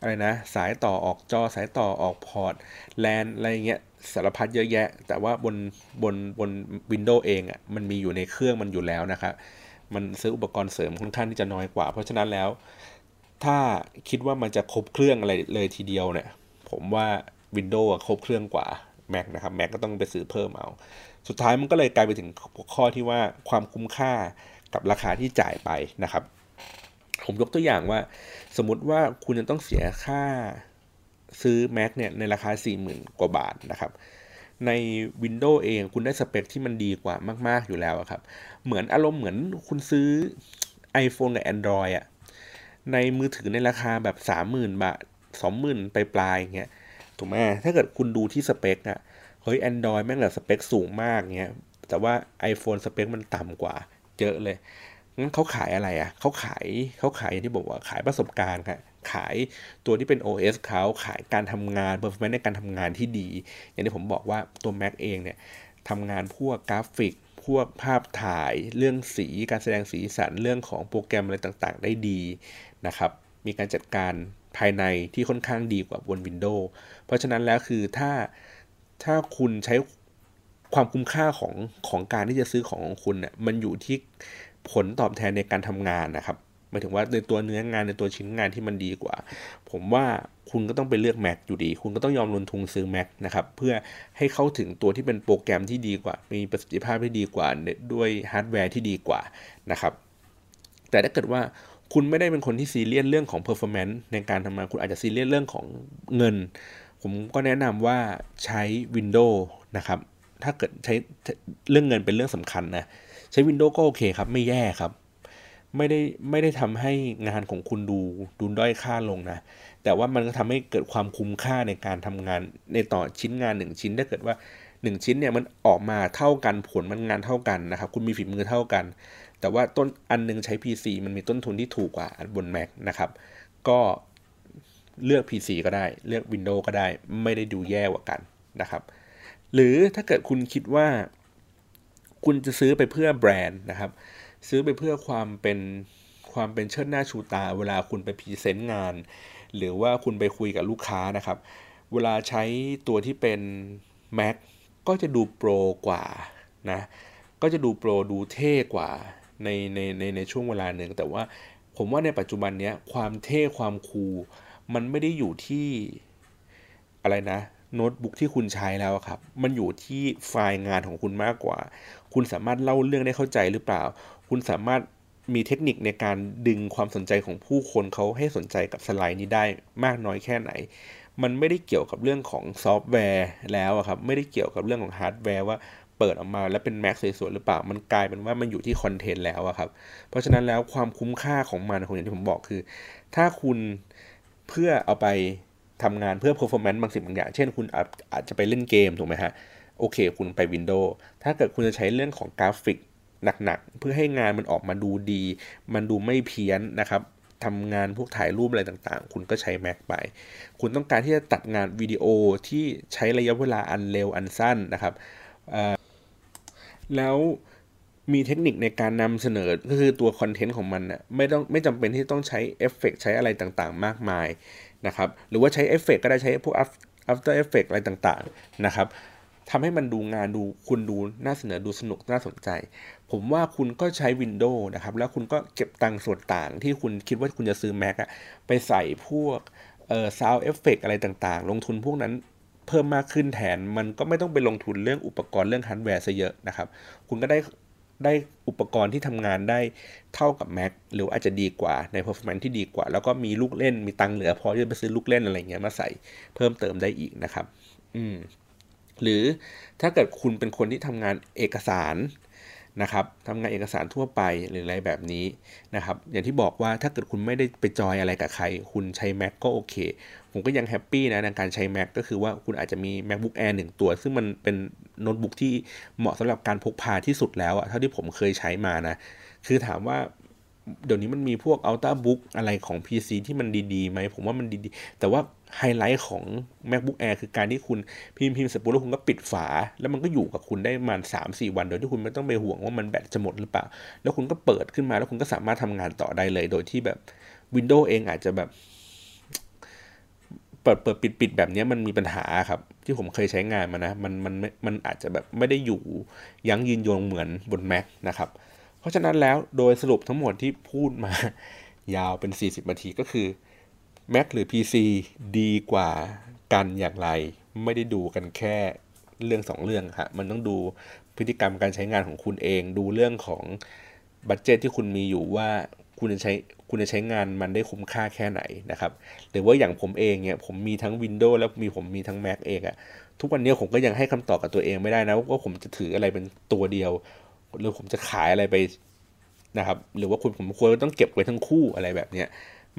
อะไรนะ สายต่อออกจอสายต่อออกพอร์ตแลนอะไรเงี้ยสารพัดเยอะแยะ แต่ว่าบนบนบน Windows เองอะ่ะมันมีอยู่ในเครื่องมันอยู่แล้วนะครับ มันซื้ออุปกรณ์เสริมค่อนข้างที่จะน้อยกว่า เพราะฉะนั้นแล้ว ถ้าคิดว่ามันจะครบเครื่องอะไรเลยทีเดียวเนี่ย ผมว่า Windows ครบเครื่องกว่า Mac นะครับ Mac ก็ต้องไปซื้อเพิ่มเอา สุดท้ายมันก็เลยกลายไปถึงข้อที่ว่าความคุ้มค่า กับราคาที่จ่ายไปนะครับ ผมยกตัวอย่างว่าสมมติว่าคุณจะต้องเสียค่าซื้อ Mac เนี่ยในราคา 40,000 กว่าบาทนะครับ ใน Windows เองคุณได้สเปคที่มันดีกว่ามาก ๆ อยู่แล้วครับ เหมือนอารมณ์เหมือนคุณซื้อ iPhone กับ Android อะในมือถือในราคาแบบ 30,000 บาท 20,000 ไปปลายอย่างเงี้ยถูกไหมถ้าเกิดคุณดูที่สเปคอะเฮ้ย Android แม่งแบบสเปคสูงมากเงี้ยแต่ว่า iPhone สเปคมันต่ำกว่า เยอะเลยงั้นเขาขายอะไรอะ่ะเขาขายเขาขายอย่างที่บอกว่าขายประสบการณ์ครับขายตัวที่เป็น OS เขาขายการทำงาน performance ในการทำงานที่ดี อย่างที่ผมบอกว่าตัว Mac เองเนี่ยทำงานพวกกราฟิก พวกภาพถ่ายเรื่องสีการแสดงสีสันเรื่องของโปรแกรมอะไรต่างๆ ได้ดีนะครับมีการจัดการภายในที่ค่อนข้างดีกว่าบน Windows เพราะฉะนั้นแล้วคือถ้าถ้าคุณใช้ ความคุ้มค่าของของการที่จะซื้อของของคุณเนี่ยมันอยู่ที่ผลตอบแทนในการทำงานนะครับหมายถึงว่าในตัวเนื้องานในตัวชิ้นงานที่มันดีกว่า ผมว่าคุณก็ต้องไปเลือก Mac อยู่ดี คุณก็ต้องยอมลงทุนซื้อ Mac นะครับ เพื่อให้เข้าถึงตัวที่เป็นโปรแกรมที่ดีกว่า มีประสิทธิภาพที่ดีกว่าด้วยฮาร์ดแวร์ที่ดีกว่านะครับ แต่ถ้าเกิดว่าคุณไม่ได้เป็นคนที่ซีเรียสเรื่องของ performance ในการทำงาน คุณอาจจะซีเรียสเรื่องของเงิน ผมก็แนะนำว่าใช้ Windows นะครับ ถ้าเกิดใช้เรื่องเงินเป็นเรื่องสำคัญนะ ใช้ Windows ก็โอเคครับ ไม่แย่ครับ ไม่ได้ไม่ได้ทำให้งานของคุณดูดูด้อยค่าลงนะ แต่ว่ามันก็ทำให้เกิดความคุ้มค่าในการทำงานในต่อชิ้นงานหนึ่งชิ้นถ้าเกิดว่า 1 ชิ้นเนี่ยมันออกมาเท่ากันผลมันงานเท่ากันนะครับ คุณมีฝีมือเท่ากัน แต่ว่าต้นอันนึงใช้ PC มันมีต้นทุนที่ถูกกว่าบน Mac นะครับ ก็เลือก PC ก็ได้ เลือก Windows ก็ได้ ไม่ได้ดูแย่กว่ากันนะครับ หรือถ้าเกิดคุณคิดว่า คุณจะซื้อไปเพื่อแบรนด์นะครับ ซื้อไปเพื่อความเป็นความเป็นเชิดหน้าชูตา เวลาคุณไปพรีเซนต์งาน หรือว่าคุณไปคุยกับลูกค้านะครับ เวลาใช้ตัวที่เป็น Mac ก็จะดูโปรกว่านะก็จะดูโปรดูเท่กว่าในในในในช่วงเวลาหนึ่งแต่ว่าผมว่าในปัจจุบันนี้ความเท่ความคูลมันไม่ได้อยู่ที่อะไรนะ โน้ตบุ๊กที่คุณใช้แล้วครับ มันอยู่ที่ไฟล์งานของคุณมากกว่า คุณสามารถเล่าเรื่องได้เข้าใจหรือเปล่า คุณสามารถมีเทคนิคในการดึงความสนใจของผู้คนเขาให้สนใจกับสไลด์นี้ได้มากน้อยแค่ไหน มันไม่ได้เกี่ยวกับเรื่องของซอฟต์แวร์แล้วครับ ไม่ได้เกี่ยวกับเรื่องของฮาร์ดแวร์ว่าเปิดออกมาแล้วเป็น Mac สวยๆหรือเปล่า มันกลายเป็นว่ามันอยู่ที่ content แล้วครับ เพราะฉะนั้นแล้วความคุ้มค่าของมันของอย่างที่ผมบอกคือ ถ้าคุณเพื่อเอาไป ทำงานเพื่อ performance บางสิ่งบางอย่าง เช่นคุณอาจจะไปเล่นเกมถูกไหมฮะ โอเค คุณไป Windows ถ้าเกิดคุณจะใช้เรื่องของกราฟิกหนักๆ เพื่อให้งานมันออกมาดูดี มันดูไม่เพี้ยนนะครับทำงานพวกถ่ายรูปอะไรต่างๆ คุณก็ใช้ Mac ไป คุณต้องการที่จะตัดงานวิดีโอที่ใช้ระยะเวลาอันเร็วอันสั้นนะครับ แล้วมีเทคนิคในการนำเสนอก็คือตัว content ของมันนะไม่ต้องไม่จำเป็นที่ต้องใช้เอฟเฟกใช้อะไรต่างๆ มากมาย นะครับหรือว่าใช้เอฟเฟกก็ได้ใช้พวก After Effect อะไรต่างๆนะครับทำให้มันดูงานดูคุณดูน่าเสนอดูสนุกน่าสนใจ ผมว่าคุณก็ใช้ Windows นะครับ แล้วคุณก็เก็บตังค์ส่วนต่างที่คุณคิดว่าคุณจะซื้อ Mac อะไปใส่พวกเอ่อ Sound Effect อะไรต่างๆ ลงทุนพวกนั้นเพิ่มมากขึ้นแทน มันก็ไม่ต้องไปลงทุนเรื่องอุปกรณ์เรื่องฮาร์ดแวร์ซะเยอะนะครับ คุณก็ได้ ได้อุปกรณ์ที่ทำงานได้เท่ากับ Mac หรืออาจจะดีกว่าใน performance ที่ดีกว่า แล้วก็มีลูกเล่นมีตังเหลือพอที่จะไปซื้อลูกเล่นอะไรเงี้ยมาใส่เพิ่มเติมได้อีกนะครับ อืมหรือถ้าเกิดคุณเป็นคนที่ทำงานเอกสาร นะครับทำงานเอกสารทั่วไปหรืออะไรแบบนี้นะครับอย่างที่บอกว่าถ้าเกิดคุณไม่ได้ไปจอยอะไรกับใคร คุณใช้ Mac ก็โอเค ผมก็ยังแฮปปี้นะในการใช้ Mac ก็คือว่าคุณอาจจะมี MacBook Air หนึ่งตัว ซึ่งมันเป็นโน้ตบุ๊กที่เหมาะสำหรับการพกพาที่สุดแล้วอะเท่าที่ผมเคยใช้มานะคือถามว่า เดี๋ยวนี้มันมีพวก Ultrabook อะไรของ PC ที่มันดีๆไหมผมว่ามันดีๆ แต่ว่าไฮไลท์ของ MacBook Air คือการที่คุณพิมพ์พิมพ์เสร็จปุ๊บแล้วคุณก็ปิดฝา แล้วมันก็อยู่กับคุณได้ประมาณ 3-4 วัน โดยที่คุณไม่ต้องไปห่วงว่ามันแบตจะหมดหรือเปล่า แล้วคุณก็เปิดขึ้นมาแล้วคุณก็สามารถทำงานต่อได้เลย โดยที่แบบ Windows เองอาจจะแบบเปิดเปิดปิดปิดแบบนี้มันมีปัญหาครับ ที่ผมเคยใช้งานมานะ มันมันมันอาจจะแบบไม่ได้อยู่ยั้งยืนยงเหมือนบน Mac นะครับ เพราะฉะนั้นแล้วโดยสรุปทั้งหมดที่พูดมา ยาวเป็น 40นาทีก็คือ Mac หรือ PC ดีกว่ากันอย่างไร ไม่ได้ดูกันแค่เรื่องสองเรื่องครับมันต้องดูพฤติกรรมการใช้งานของคุณเอง ดูเรื่องของบัตเจตที่คุณมีอยู่ว่าคุณจะใช้คุณจะใช้งานมันได้คุ้มค่าแค่ไหนนะครับหรือว่าอย่างผมเองเนี่ยผมมีทั้ง Windows แล้วมีผมมีทั้ง Mac เองอะทุกวันนี้ผมก็ยังให้คำตอบกับตัวเองไม่ได้นะว่าผมจะถืออะไรเป็นตัวเดียว หรือผมจะขายอะไรไปนะครับ หรือว่าคุณผมควรต้องเก็บไว้ทั้งคู่อะไรแบบเนี้ย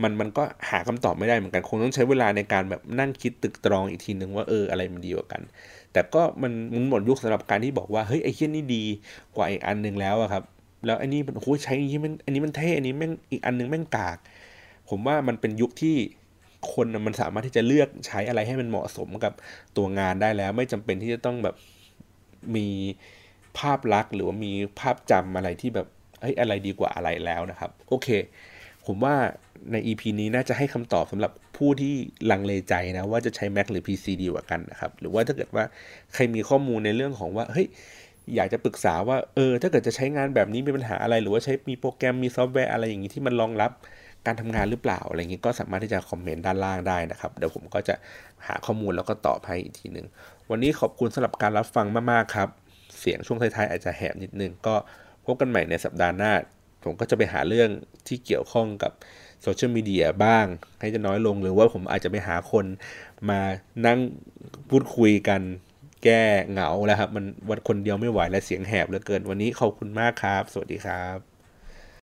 มันมันก็หาคำตอบไม่ได้เหมือนกันคงต้องใช้เวลาในการแบบนั่งคิดตึกตรองอีกทีนึงว่าเอออะไรมันดีกว่ากัน แต่ก็มันมันหมดยุคสำหรับการที่บอกว่าเฮ้ยไอ้เฮี้ยนี่ดีกว่าอีกอันหนึ่งแล้วอะครับ แล้วอันนี้มันโอ้ใช้อันนี้มันอันนี้มันเท่อันนี้แม่งอีกอันนึงแม่งกาก ผมว่ามันเป็นยุคที่คนมันสามารถที่จะเลือกใช้อะไรให้มันเหมาะสมกับตัวงานได้แล้ว ไม่จำเป็นที่จะต้องแบบมี ภาพลักษณ์หรือว่ามีภาพจำอะไรที่แบบเฮ้ยอะไรดีกว่าอะไรแล้วนะครับ โอเค ผมว่าใน EP นี้น่าจะให้คำตอบสำหรับผู้ที่ลังเลใจนะ ว่าจะใช้ Mac หรือ PC ดีกว่ากันนะครับ หรือว่าถ้าเกิดว่าใครมีข้อมูลในเรื่องของว่าเฮ้ยอยากจะปรึกษาว่าเออถ้าเกิดจะใช้งานแบบนี้มีปัญหาอะไร หรือว่าใช้มีโปรแกรมมีซอฟต์แวร์อะไรอย่างนี้ที่มันรองรับการทำงานหรือเปล่าอะไรอย่างนี้ก็สามารถที่จะคอมเมนต์ด้านล่างได้นะครับเดี๋ยวผมก็จะหาข้อมูลแล้วก็ตอบให้อีกทีหนึ่งวันนี้ขอบคุณสำหรับการรับฟังมากๆครับ เสียงช่วงท้ายๆอาจจะแหบนิดนึง ก็พบกันใหม่ในสัปดาห์หน้า ผมก็จะไปหาเรื่องที่เกี่ยวข้องกับโซเชียลมีเดียบ้าง ให้จะน้อยลงหรือว่าผมอาจจะไปหาคนมานั่งพูดคุยกันแก้เหงาแล้วครับ มันวันคนเดียวไม่ไหวและเสียงแหบเหลือเกิน วันนี้ขอบคุณมากครับ สวัสดีครับ